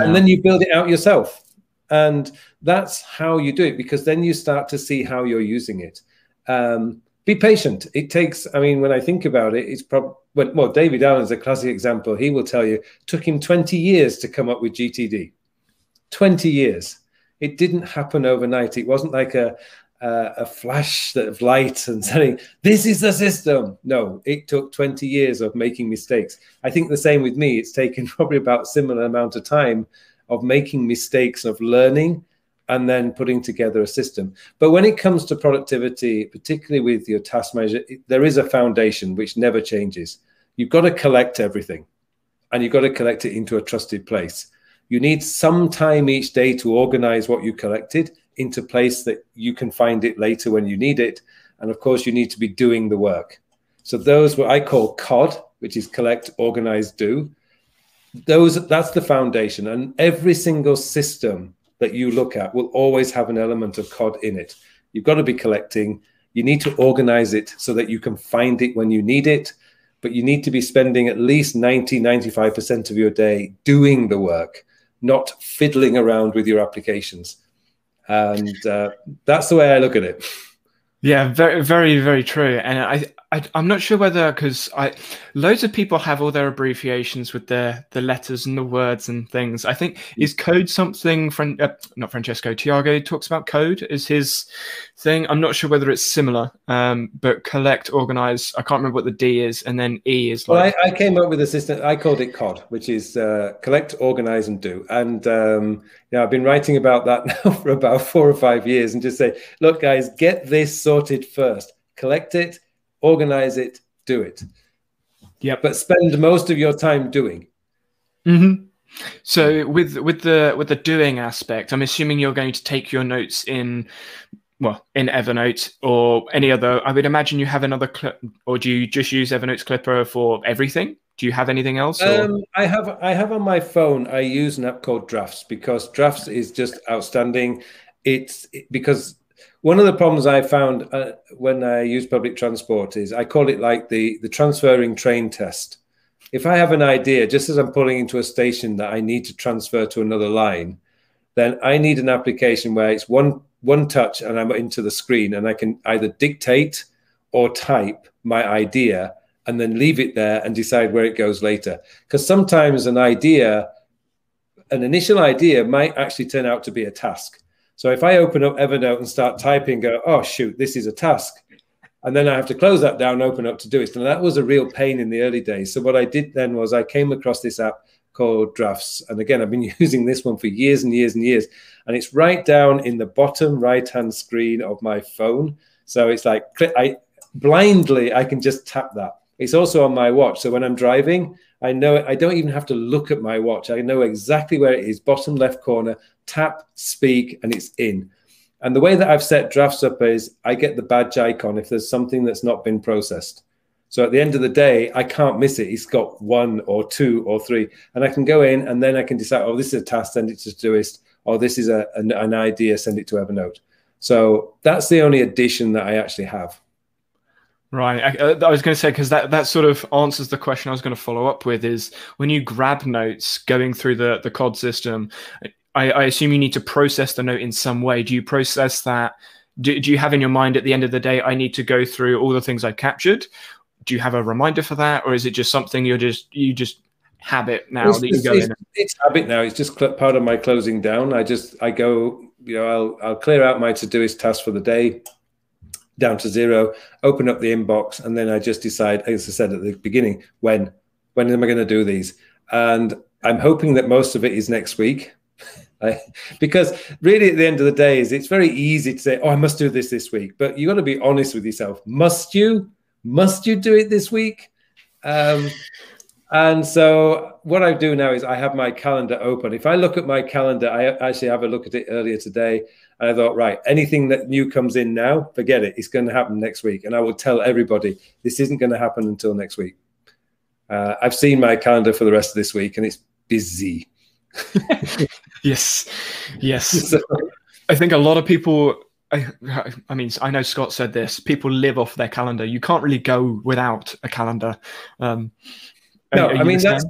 and then you build it out yourself. And that's how you do it because then you start to see how you're using it. Um, be patient. It takes, I mean, when I think about it, it's probably, well, David Allen's a classic example. He will tell you, took him 20 years to come up with GTD. 20 years. It didn't happen overnight. It wasn't like a, a, a flash of light and saying, this is the system. No, it took 20 years of making mistakes. I think the same with me. It's taken probably about similar amount of time of making mistakes, of learning, and then putting together a system. But when it comes to productivity, particularly with your task manager, there is a foundation which never changes. You've got to collect everything and you've got to collect it into a trusted place. You need some time each day to organize what you collected into place that you can find it later when you need it. And of course, you need to be doing the work. So those what I call COD, which is collect, organize, do. Those that's the foundation. And every single system that you look at will always have an element of COD in it. You've got to be collecting. You need to organize it so that you can find it when you need it. But you need to be spending at least 90, 95% of your day doing the work not fiddling around with your applications. and uh, that's the way I look at it.
Yeah, very, very, very true. And I, I am not sure whether because I loads of people have all their abbreviations with the the letters and the words and things. I think is code something. Fran, uh, not Francesco. Tiago talks about code is his thing. I'm not sure whether it's similar. Um, but collect, organize. I can't remember what the D is, and then E is
like. Well, I, I came up with a system. I called it COD, which is uh, collect, organize, and do. And um, yeah, I've been writing about that now for about four or five years, and just say, look, guys, get this sorted first. Collect it organize it, do it.
Yeah.
But spend most of your time doing.
Mm-hmm. So with with the with the doing aspect, I'm assuming you're going to take your notes in well in Evernote or any other. I would imagine you have another clip, or do you just use Evernote's Clipper for everything? Do you have anything else?
Um, I have I have on my phone. I use an app called Drafts because Drafts is just outstanding. It's because one of the problems I found uh, when I use public transport is I call it like the the transferring train test. If I have an idea, just as I'm pulling into a station that I need to transfer to another line, then I need an application where it's one one touch and I'm into the screen and I can either dictate or type my idea and then leave it there and decide where it goes later. Because sometimes an idea, an initial idea might actually turn out to be a task. So if I open up Evernote and start typing, go, oh shoot, this is a task. And then I have to close that down, open up to do it. And that was a real pain in the early days. So what I did then was I came across this app called Drafts. And again, I've been using this one for years and years and years. And it's right down in the bottom right hand screen of my phone. So it's like I blindly I can just tap that. It's also on my watch. So when I'm driving, I know I don't even have to look at my watch. I know exactly where it is, bottom left corner, tap, speak, and it's in. And the way that I've set drafts up is I get the badge icon if there's something that's not been processed. So at the end of the day, I can't miss it. It's got one or two or three, and I can go in and then I can decide, oh, this is a task, send it to Todoist, or this is a, an, an idea, send it to Evernote. So that's the only addition that I actually have.
Right. I, uh, I was going to say because that that sort of answers the question I was going to follow up with is when you grab notes going through the the COD system, I, I assume you need to process the note in some way. Do you process that? Do, do you have in your mind at the end of the day, I need to go through all the things I captured? Do you have a reminder for that, or is it just something you're just you just habit now
it's,
that you
go it's, in? It's habit now. It's just part of my closing down. I just I go, you know, I'll I'll clear out my Todoist task for the day down to zero, open up the inbox, and then I just decide, as I said at the beginning, when when am I going to do these? And I'm hoping that most of it is next week. because really at the end of the day is it's very easy to say oh i must do this this week but you got to be honest with yourself must you must you do it this week um, and so what i do now is i have my calendar open if i look at my calendar i actually have a look at it earlier today and I thought, right, anything that new comes in now, forget it. It's going to happen next week. And I will tell everybody this isn't going to happen until next week. Uh, I've seen my calendar for the rest of this week and it's busy.
yes. Yes. I think a lot of people I, I, mean, I know Scott said this. People live off their calendar. You can't really go without a calendar. Um,
no, I mean that's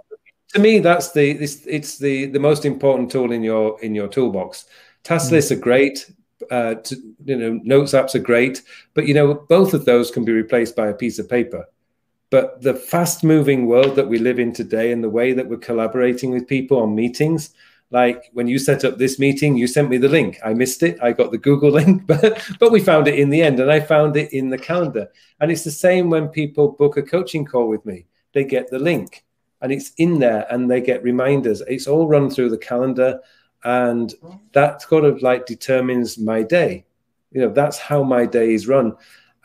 to me that's the it's, it's the the most important tool in your in your toolbox. Task lists are great. Uh, to, you know, notes apps are great, but you know, both of those can be replaced by a piece of paper. But the fast-moving world that we live in today, and the way that we're collaborating with people on meetings, like when you set up this meeting, you sent me the link. I missed it. I got the Google link, but but we found it in the end, and I found it in the calendar. And it's the same when people book a coaching call with me. They get the link, and it's in there, and they get reminders. It's all run through the calendar and that kind of like determines my day you know that's how my day is run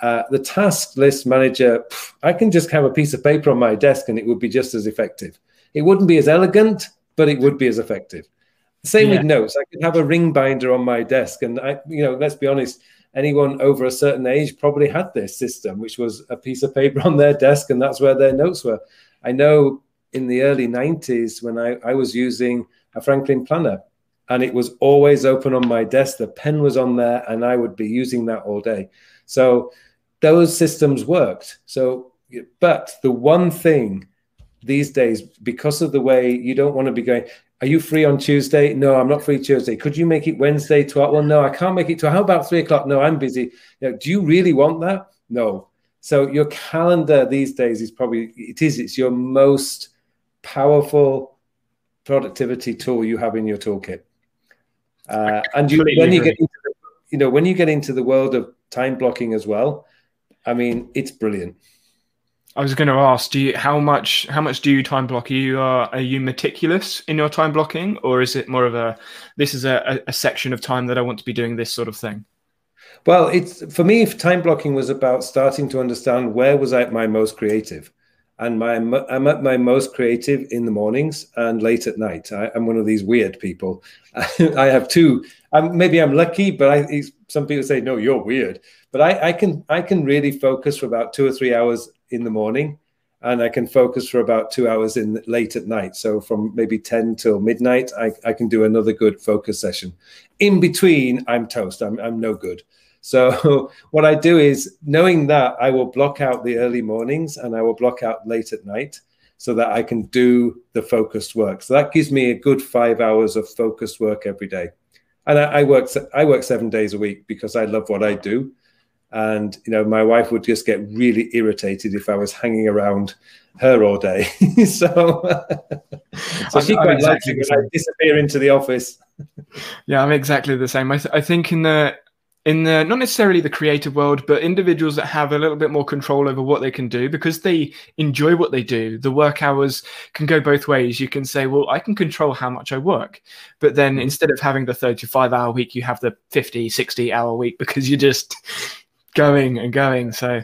uh, the task list manager i can just have a piece of paper on my desk and it would be just as effective it wouldn't be as elegant but it would be as effective same yeah. with notes i could have a ring binder on my desk and i you know let's be honest anyone over a certain age probably had this system which was a piece of paper on their desk and that's where their notes were i know in the early 90s when i, I was using a franklin planner and it was always open on my desk. The pen was on there, and I would be using that all day. So those systems worked. So, but the one thing these days, because of the way you don't want to be going, are you free on Tuesday? No, I'm not free Tuesday. Could you make it Wednesday, 12? Well, no, I can't make it to. How about three o'clock? No, I'm busy. You know, do you really want that? No. So your calendar these days is probably it is it's your most powerful productivity tool you have in your toolkit. Uh, and you, when you get into, you know when you get into the world of time blocking as well, I mean it's brilliant.
I was going to ask, do you how much how much do you time block? Are you uh, are you meticulous in your time blocking, or is it more of a this is a, a section of time that I want to be doing this sort of thing?
Well, it's for me. Time blocking was about starting to understand where was I at my most creative, and my I'm at my most creative in the mornings and late at night. I, am one of these weird people. I have two. I'm, maybe I'm lucky, but I, some people say no, you're weird. But I, I can I can really focus for about two or three hours in the morning and I can focus for about two hours in late at night. So from maybe 10 till midnight, I, I can do another good focus session. In between, I'm toast. I'm, I'm no good. So what I do is knowing that I will block out the early mornings and I will block out late at night so that I can do the focused work. So that gives me a good five hours of focused work every day. And I, I work I work seven days a week because I love what I do and you know my wife would just get really irritated if I was hanging around her all day. so, so she quite exactly likes it when I disappear into the office.
yeah, I'm exactly the same. I, th- I think in the in the not necessarily the creative world, but individuals that have a little bit more control over what they can do because they enjoy what they do. The work hours can go both ways. You can say, well, I can control how much I work. But then mm-hmm. instead of having the 35 hour week, you have the 50, 60 hour week because you're just going and going. So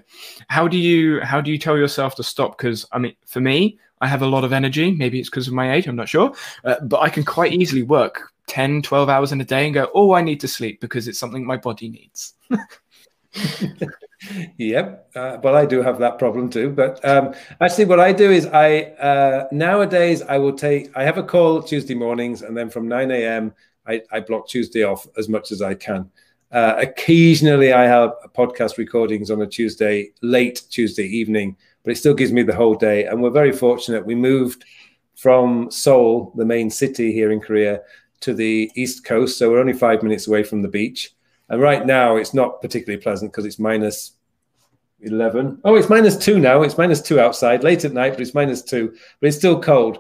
how do you how do you tell yourself to stop? Because I mean, for me, I have a lot of energy. Maybe it's because of my age. I'm not sure, uh, but I can quite easily work 10, 12 hours in a day and go, oh, I need to sleep because it's something my body needs.
yep. Uh, well, I do have that problem too. But um, actually, what I do is I uh, nowadays I will take I have a call Tuesday mornings, and then from 9 a.m. I, I block Tuesday off as much as I can. Uh, occasionally, I have podcast recordings on a Tuesday, late Tuesday evening, but it still gives me the whole day. And we're very fortunate. We moved from Seoul, the main city here in Korea, to the east coast. So we're only five minutes away from the beach. And right now, it's not particularly pleasant because it's minus 11. Oh, it's minus two now. It's minus two outside late at night, but it's minus two, but it's still cold.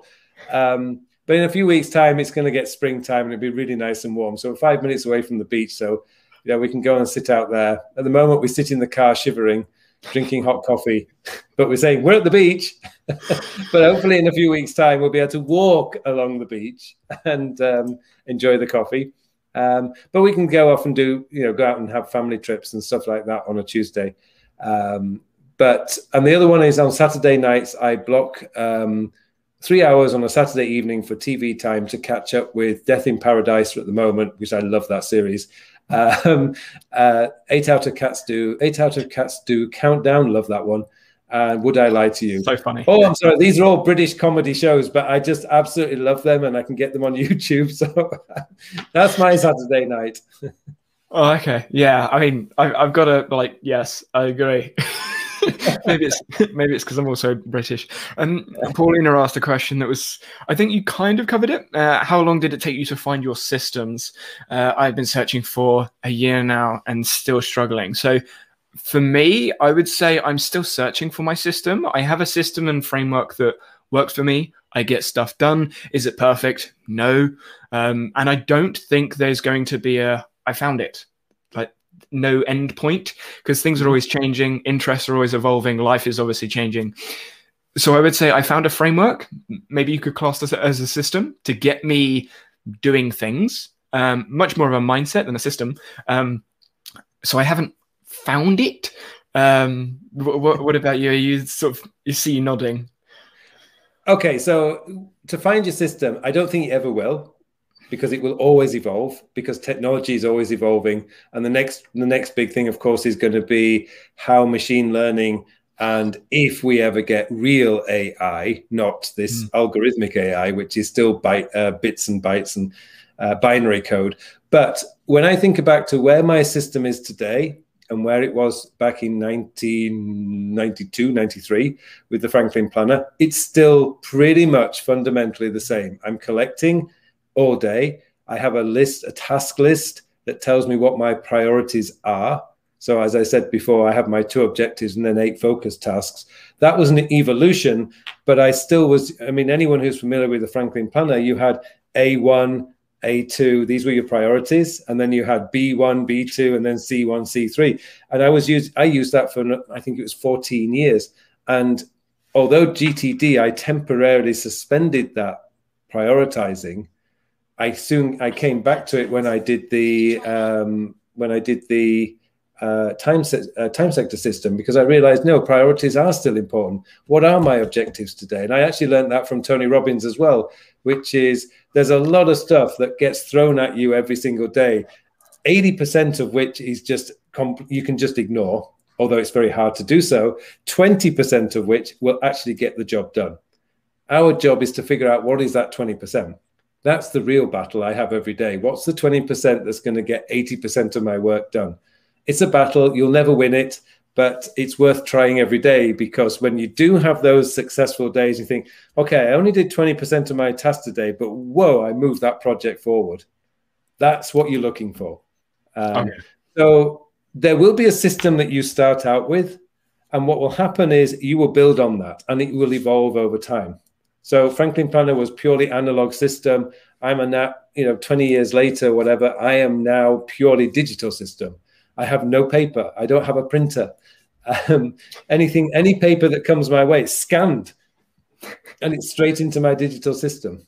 Um, but in a few weeks' time, it's going to get springtime and it'll be really nice and warm. So five minutes away from the beach. So yeah, we can go and sit out there. At the moment, we sit in the car shivering, drinking hot coffee, but we're saying we're at the beach. but hopefully, in a few weeks' time, we'll be able to walk along the beach and um, enjoy the coffee. Um, but we can go off and do, you know, go out and have family trips and stuff like that on a Tuesday. Um, but and the other one is on Saturday nights, I block um, three hours on a Saturday evening for TV time to catch up with Death in Paradise at the moment, because I love that series. Um, uh, eight out of cats do. Eight out of cats do. Countdown. Love that one. And would I lie to you?
So funny.
Oh, I'm sorry. These are all British comedy shows, but I just absolutely love them, and I can get them on YouTube. So that's my Saturday night.
Oh, okay. Yeah. I mean, I, I've got to like. Yes, I agree. Maybe it's maybe it's because I'm also British. And Paulina asked a question that was, I think you kind of covered it. Uh, how long did it take you to find your systems? Uh, I've been searching for a year now and still struggling. So for me, I would say I'm still searching for my system. I have a system and framework that works for me. I get stuff done. Is it perfect? No. Um, and I don't think there's going to be a I found it no end point because things are mm-hmm. always changing, interests are always evolving, life is obviously changing. So I would say I found a framework. Maybe you could class this as a system to get me doing things. Um, much more of a mindset than a system. Um, so I haven't found it. Um, what, what about you? Are You sort of you see you nodding.
Okay, so to find your system, I don't think you ever will because it will always evolve because technology is always evolving. And the next the next big thing of course is going to be how machine learning and if we ever get real ai not this mm. algorithmic ai which is still byte, uh, bits and bytes and uh, binary code. But when i think back to where my system is today and where it was back in 1992 93 with the franklin planner it's still pretty much fundamentally the same. I'm collecting all day. I have a list, a task list that tells me what my priorities are. So, as I said before, I have my two objectives and then eight focus tasks. That was an evolution, but I still was. I mean, anyone who's familiar with the Franklin Planner, you had A1, A2, these were your priorities, and then you had B1, B2, and then C1, C3. And I was used, I used that for I think it was 14 years. And although GTD, I temporarily suspended that prioritizing. I soon I came back to it when I did the um, when I did the uh, time se- uh, time sector system because I realized no priorities are still important. What are my objectives today? And I actually learned that from Tony Robbins as well, which is there's a lot of stuff that gets thrown at you every single day. Eighty percent of which is just comp- you can just ignore, although it's very hard to do so. Twenty percent of which will actually get the job done. Our job is to figure out what is that twenty percent. That's the real battle I have every day. What's the 20% that's going to get 80% of my work done? it's a battle. You'll never win it, but it's worth trying every day because when you do have those successful days, you think, okay, I only did 20% of my task today, but whoa, I moved that project forward. That's what you're looking for. Um, okay. So there will be a system that you start out with. And what will happen is you will build on that and it will evolve over time. So Franklin Planner was purely analog system. I'm a now, you know, 20 years later, whatever, I am now purely digital system. I have no paper. I don't have a printer. Um, anything, any paper that comes my way, scanned, and it's straight into my digital system.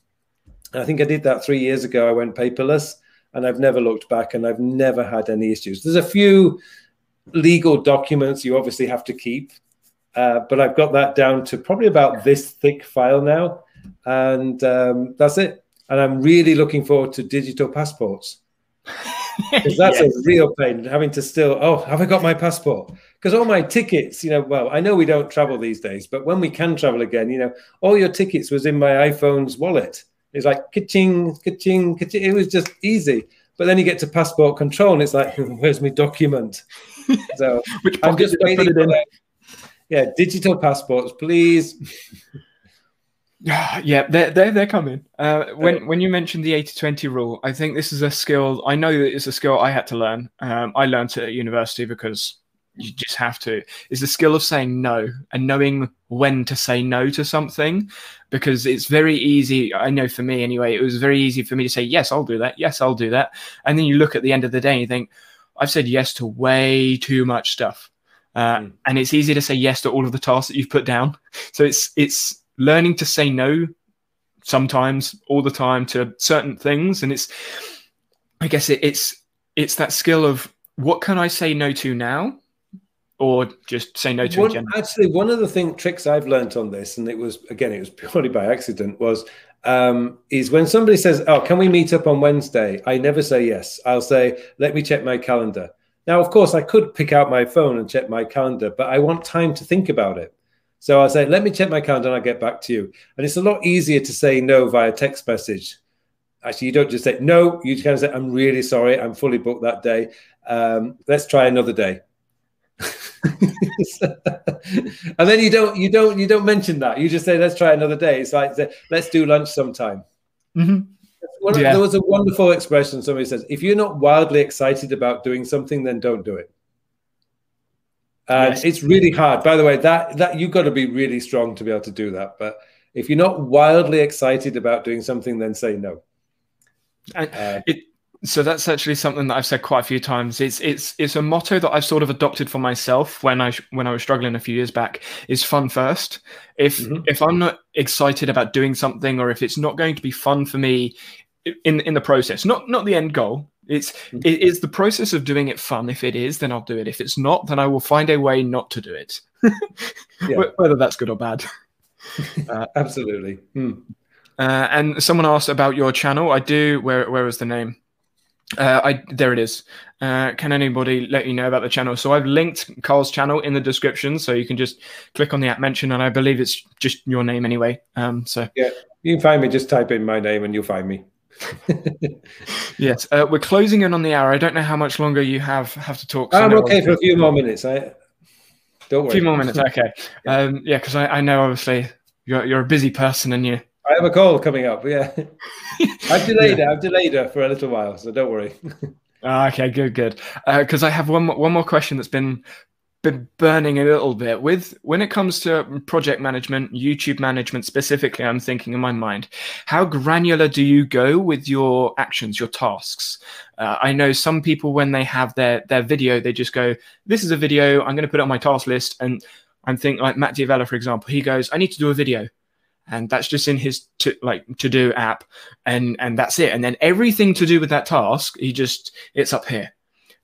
I think I did that three years ago. I went paperless, and I've never looked back, and I've never had any issues. There's a few legal documents you obviously have to keep, uh, but I've got that down to probably about this thick file now, and um, that's it. And I'm really looking forward to digital passports. because that's yes. a real pain having to still oh have i got my passport because all my tickets you know well i know we don't travel these days but when we can travel again you know all your tickets was in my iphone's wallet it's like ka-ching ka-ching ka-ching it was just easy but then you get to passport control and it's like where's my document so
which i'm just waiting for that.
Yeah digital passports please
Yeah, they're they're, they're coming. Uh, when when you mentioned the 80-20 rule, I think this is a skill. I know that it's a skill I had to learn. Um, I learned it at university because you just have to. Is the skill of saying no and knowing when to say no to something, because it's very easy. I know for me anyway, it was very easy for me to say yes, I'll do that. Yes, I'll do that. And then you look at the end of the day and you think, I've said yes to way too much stuff. Uh, mm. And it's easy to say yes to all of the tasks that you've put down. So it's it's learning to say no sometimes all the time to certain things. And it's i guess it, it's it's that skill of what can i say no to now? Or just say no to
one, actually one of the thing tricks i've learned on this and it was again it was purely by accident was um, is when somebody says oh can we meet up on wednesday? I never say yes. I'll say let me check my calendar now of course i could pick out my phone and check my calendar but i want time to think about it so I say, let me check my calendar and I'll get back to you. And it's a lot easier to say no via text message. Actually, you don't just say no, you kind of say, I'm really sorry, I'm fully booked that day. Um, let's try another day. and then you don't you don't you don't mention that. You just say, let's try another day. It's like let's do lunch sometime.
Mm-hmm.
Yeah. There was a wonderful expression. Somebody says, if you're not wildly excited about doing something, then don't do it. And yes. it's really hard. By the way, that that you've got to be really strong to be able to do that. But if you're not wildly excited about doing something, then say no.
Uh, it, so that's actually something that I've said quite a few times. It's it's it's a motto that I've sort of adopted for myself when I when I was struggling a few years back. Is fun first. If mm-hmm. if I'm not excited about doing something, or if it's not going to be fun for me in in the process, not not the end goal, it's mm. it is the process of doing it fun. If it is, then I'll do it. If it's not, then I will find a way not to do it. yeah. Whether that's good or bad.
Uh, Absolutely. Hmm.
Uh, and someone asked about your channel. I do. Where where was the name? Uh, I there it is. Uh, can anybody let you know about the channel? So I've linked Carl's channel in the description, so you can just click on the app mention, and I believe it's just your name anyway. Um, so
yeah, you can find me. Just type in my name, and you'll find me.
yes, uh, we're closing in on the hour. I don't know how much longer you have have to talk.
I'm okay for a few more minutes. I don't worry.
A few more minutes, okay. Um, yeah, because I, I know obviously you're you're a busy person and you.
I have a call coming up. Yeah. I've delayed yeah. it. I've delayed her for a little while, so don't worry.
Ah, okay, good, good. Because uh, I have one one more question that's been been burning a little bit with when it comes to project management, YouTube management specifically. I'm thinking in my mind, how granular do you go with your actions, your tasks? Uh, I know some people when they have their their video, they just go, "This is a video. I'm going to put it on my task list." And I'm thinking like Matt D'Avella, for example, he goes, "I need to do a video." And that's just in his to, like to do app, and and that's it. And then everything to do with that task, he just it's up here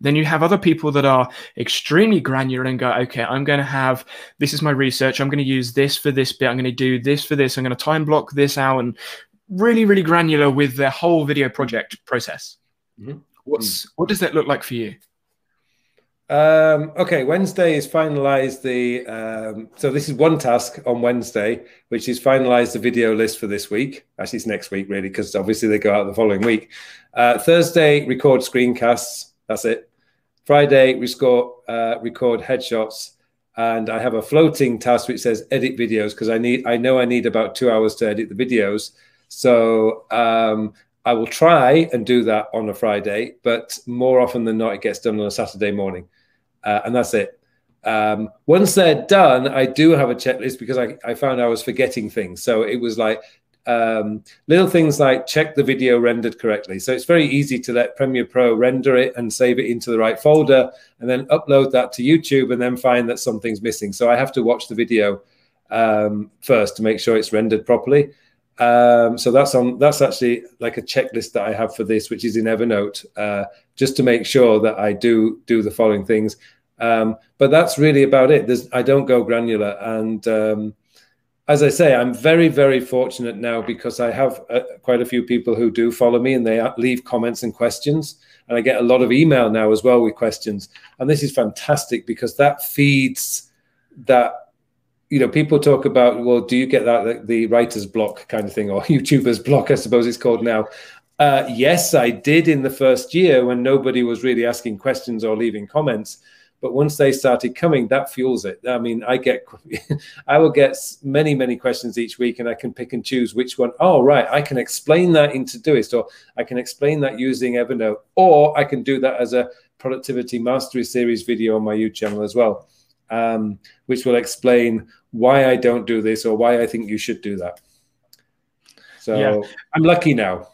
then you have other people that are extremely granular and go, okay, I'm going to have this is my research. I'm going to use this for this bit. I'm going to do this for this. I'm going to time block this out and really, really granular with their whole video project process. Mm-hmm. What's what does that look like for you?
Um, okay, Wednesday is finalized the. Um, so this is one task on Wednesday, which is finalize the video list for this week. Actually, it's next week really, because obviously they go out the following week. Uh, Thursday, record screencasts. That's it. Friday, we score, uh, record headshots, and I have a floating task which says edit videos because I need, I know I need about two hours to edit the videos. So um, I will try and do that on a Friday, but more often than not, it gets done on a Saturday morning, uh, and that's it. Um, once they're done, I do have a checklist because I, I found I was forgetting things. So it was like um, little things like check the video rendered correctly. So it's very easy to let Premiere Pro render it and save it into the right folder and then upload that to YouTube and then find that something's missing. So I have to watch the video um, first to make sure it's rendered properly. Um, so that's on. That's actually like a checklist that I have for this, which is in Evernote, uh, just to make sure that I do do the following things. Um, but that's really about it. There's, I don't go granular, and um, as I say, I'm very, very fortunate now because I have uh, quite a few people who do follow me and they leave comments and questions. And I get a lot of email now as well with questions. And this is fantastic because that feeds that, you know, people talk about, well, do you get that, the, the writer's block kind of thing or YouTuber's block, I suppose it's called now. Uh, yes, I did in the first year when nobody was really asking questions or leaving comments. But once they started coming, that fuels it. I mean, I get, I will get many, many questions each week, and I can pick and choose which one. Oh, right, I can explain that in Todoist, or I can explain that using Evernote, or I can do that as a productivity mastery series video on my YouTube channel as well, um, which will explain why I don't do this or why I think you should do that. So yeah. I'm lucky now.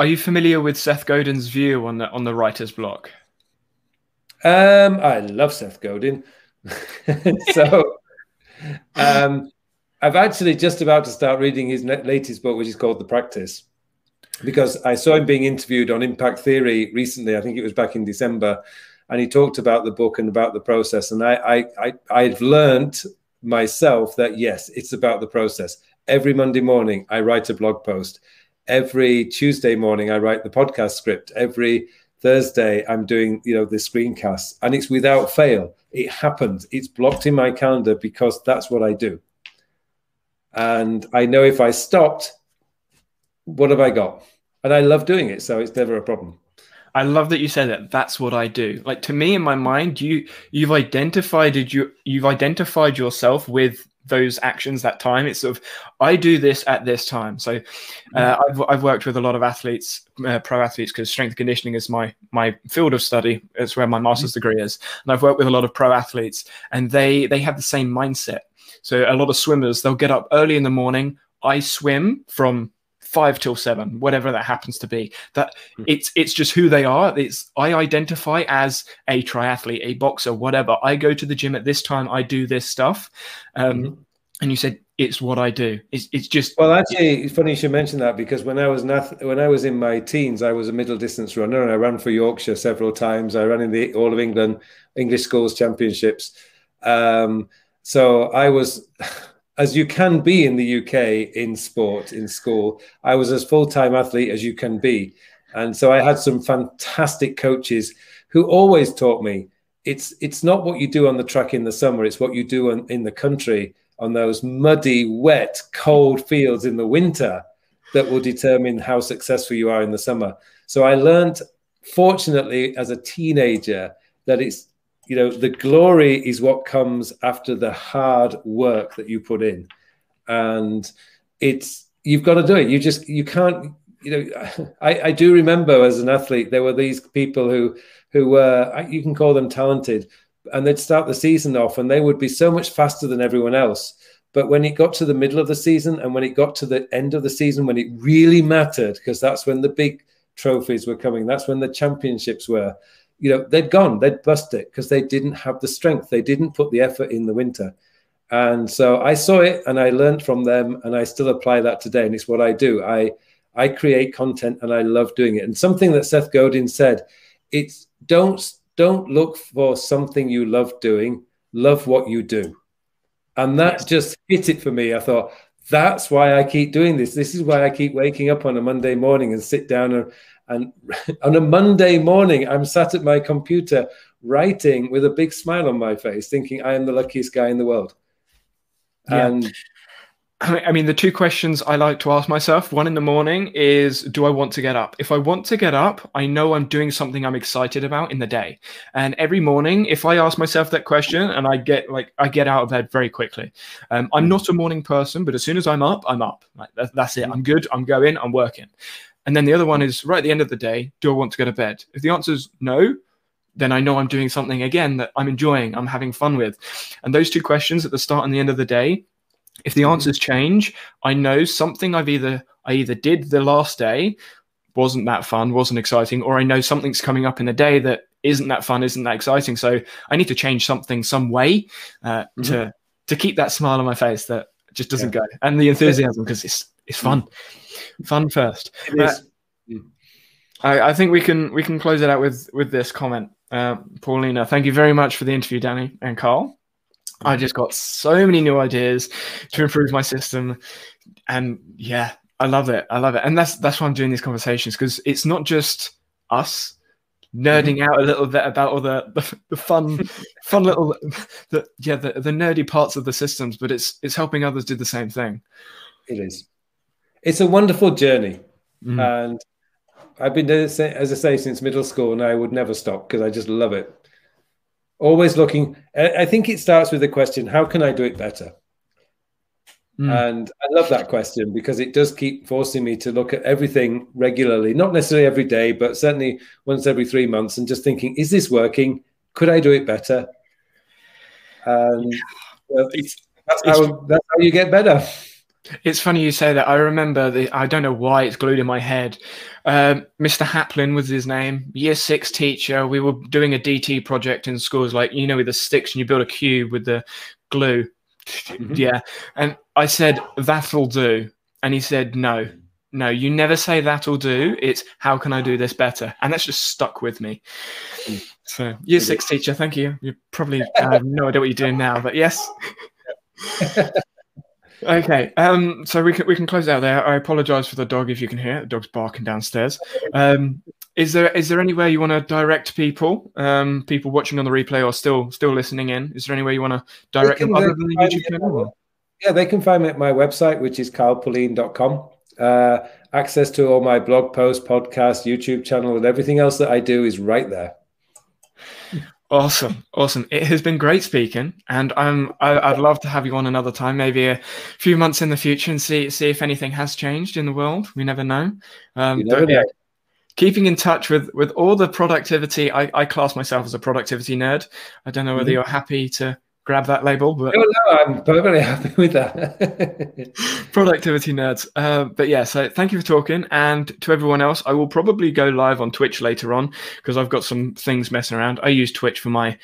Are you familiar with Seth Godin's view on the on the writer's block?
Um, I love Seth Godin. so um, I've actually just about to start reading his latest book, which is called The Practice, because I saw him being interviewed on Impact Theory recently. I think it was back in December, and he talked about the book and about the process. And I, I, I I've learned myself that yes, it's about the process. Every Monday morning, I write a blog post. Every Tuesday morning, I write the podcast script. Every Thursday, I'm doing, you know, the screencast and it's without fail. It happens. It's blocked in my calendar because that's what I do. And I know if I stopped, what have I got? And I love doing it. So it's never a problem.
I love that you said that. That's what I do. Like to me, in my mind, you you've identified you you've identified yourself with those actions that time. It's sort of I do this at this time. So uh, I've I've worked with a lot of athletes, uh, pro athletes, because strength conditioning is my my field of study. It's where my master's mm-hmm. degree is, and I've worked with a lot of pro athletes, and they they have the same mindset. So a lot of swimmers, they'll get up early in the morning. I swim from five till seven, whatever that happens to be. That mm. it's it's just who they are. It's I identify as a triathlete, a boxer, whatever. I go to the gym at this time. I do this stuff. Um, mm-hmm. And you said it's what I do. It's it's just
well. Actually, it's funny you should mention that because when I was nath- when I was in my teens, I was a middle distance runner and I ran for Yorkshire several times. I ran in the All of England English Schools Championships. Um, so I was as you can be in the UK in sport in school. I was as full time athlete as you can be, and so I had some fantastic coaches who always taught me it's it's not what you do on the track in the summer; it's what you do in, in the country on those muddy, wet, cold fields in the winter that will determine how successful you are in the summer. So I learned, fortunately, as a teenager, that it's you know the glory is what comes after the hard work that you put in and it's you've got to do it you just you can't you know, I, I do remember as an athlete, there were these people who who were you can call them talented, and they'd start the season off and they would be so much faster than everyone else. But when it got to the middle of the season and when it got to the end of the season, when it really mattered, because that's when the big trophies were coming, that's when the championships were, you know, they'd gone, they'd bust it because they didn't have the strength. They didn't put the effort in the winter. And so I saw it and I learned from them and I still apply that today. And it's what I do. I I create content and I love doing it. And something that Seth Godin said, it's don't don't look for something you love doing, love what you do. And that just hit it for me. I thought, that's why I keep doing this. This is why I keep waking up on a Monday morning and sit down and, and on a Monday morning, I'm sat at my computer writing with a big smile on my face, thinking I am the luckiest guy in the world.
Yeah. And I mean, the two questions I like to ask myself one in the morning is Do I want to get up? If I want to get up, I know I'm doing something I'm excited about in the day. And every morning, if I ask myself that question and I get like, I get out of bed very quickly. Um, I'm not a morning person, but as soon as I'm up, I'm up. Like, that, that's it. I'm good. I'm going. I'm working. And then the other one is right at the end of the day Do I want to go to bed? If the answer is no, then I know I'm doing something again that I'm enjoying, I'm having fun with. And those two questions at the start and the end of the day if the answers change, I know something I've either I either did the last day wasn't that fun, wasn't exciting, or I know something's coming up in the day that isn't that fun, isn't that exciting. So I need to change something some way uh, mm-hmm. to to keep that smile on my face that just doesn't yeah. go, and the enthusiasm because it's it's fun, mm. Fun first. Uh. I, I, think we can we can close it out with with this comment, uh, Paulina. Thank you very much for the interview, Danny and Carl. I just got so many new ideas to improve my system, and yeah, I love it. I love it, and that's that's why I'm doing these conversations because it's not just us nerding out a little bit about all the the, the fun fun little the yeah the, the nerdy parts of the systems, but it's it's helping others do the same thing.
It is. It's a wonderful journey, mm. and I've been doing it, as I say since middle school, and I would never stop because I just love it. Always looking i think it starts with the question how can i do it better? Mm. and i love that question because it does keep forcing me to look at everything regularly not necessarily every day but certainly once every three months and just thinking is this working? Could i do it better? And uh, that's, how, that's how you get better
it's funny you say that. I remember the. I don't know why it's glued in my head. Um, Mr. Haplin was his name. Year six teacher. We were doing a DT project in schools, like you know, with the sticks, and you build a cube with the glue. Mm-hmm. Yeah, and I said that'll do, and he said no, no. You never say that'll do. It's how can I do this better, and that's just stuck with me. So, year six teacher, thank you. You probably have no idea what you're doing now, but yes. Okay, um, so we can we can close out there. I apologise for the dog if you can hear it. The dog's barking downstairs. Um, is there is there anywhere you want to direct people, um, people watching on the replay or still still listening in? Is there anywhere you want to direct them other than the YouTube channel?
Yeah, they can find me at my website, which is carlpullein.com. Uh, access to all my blog posts, podcast, YouTube channel, and everything else that I do is right there.
Awesome, awesome. It has been great speaking, and I'm I, would love to have you on another time, maybe a few months in the future, and see see if anything has changed in the world. We never know. Um, never know. Keeping in touch with with all the productivity. I, I class myself as a productivity nerd. I don't know whether mm-hmm. you're happy to grab that label. But
no, no, I'm perfectly happy with that.
Productivity nerds. Uh, but yeah, so thank you for talking. And to everyone else, I will probably go live on Twitch later on because I've got some things messing around. I use Twitch for my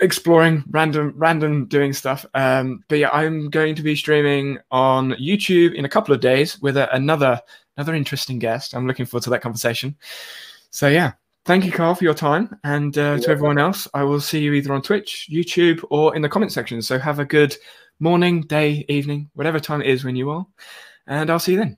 exploring random random doing stuff um but yeah i'm going to be streaming on youtube in a couple of days with a, another another interesting guest i'm looking forward to that conversation so yeah Thank you, Carl, for your time. And uh, to everyone else, I will see you either on Twitch, YouTube, or in the comment section. So have a good morning, day, evening, whatever time it is when you are. And I'll see you then.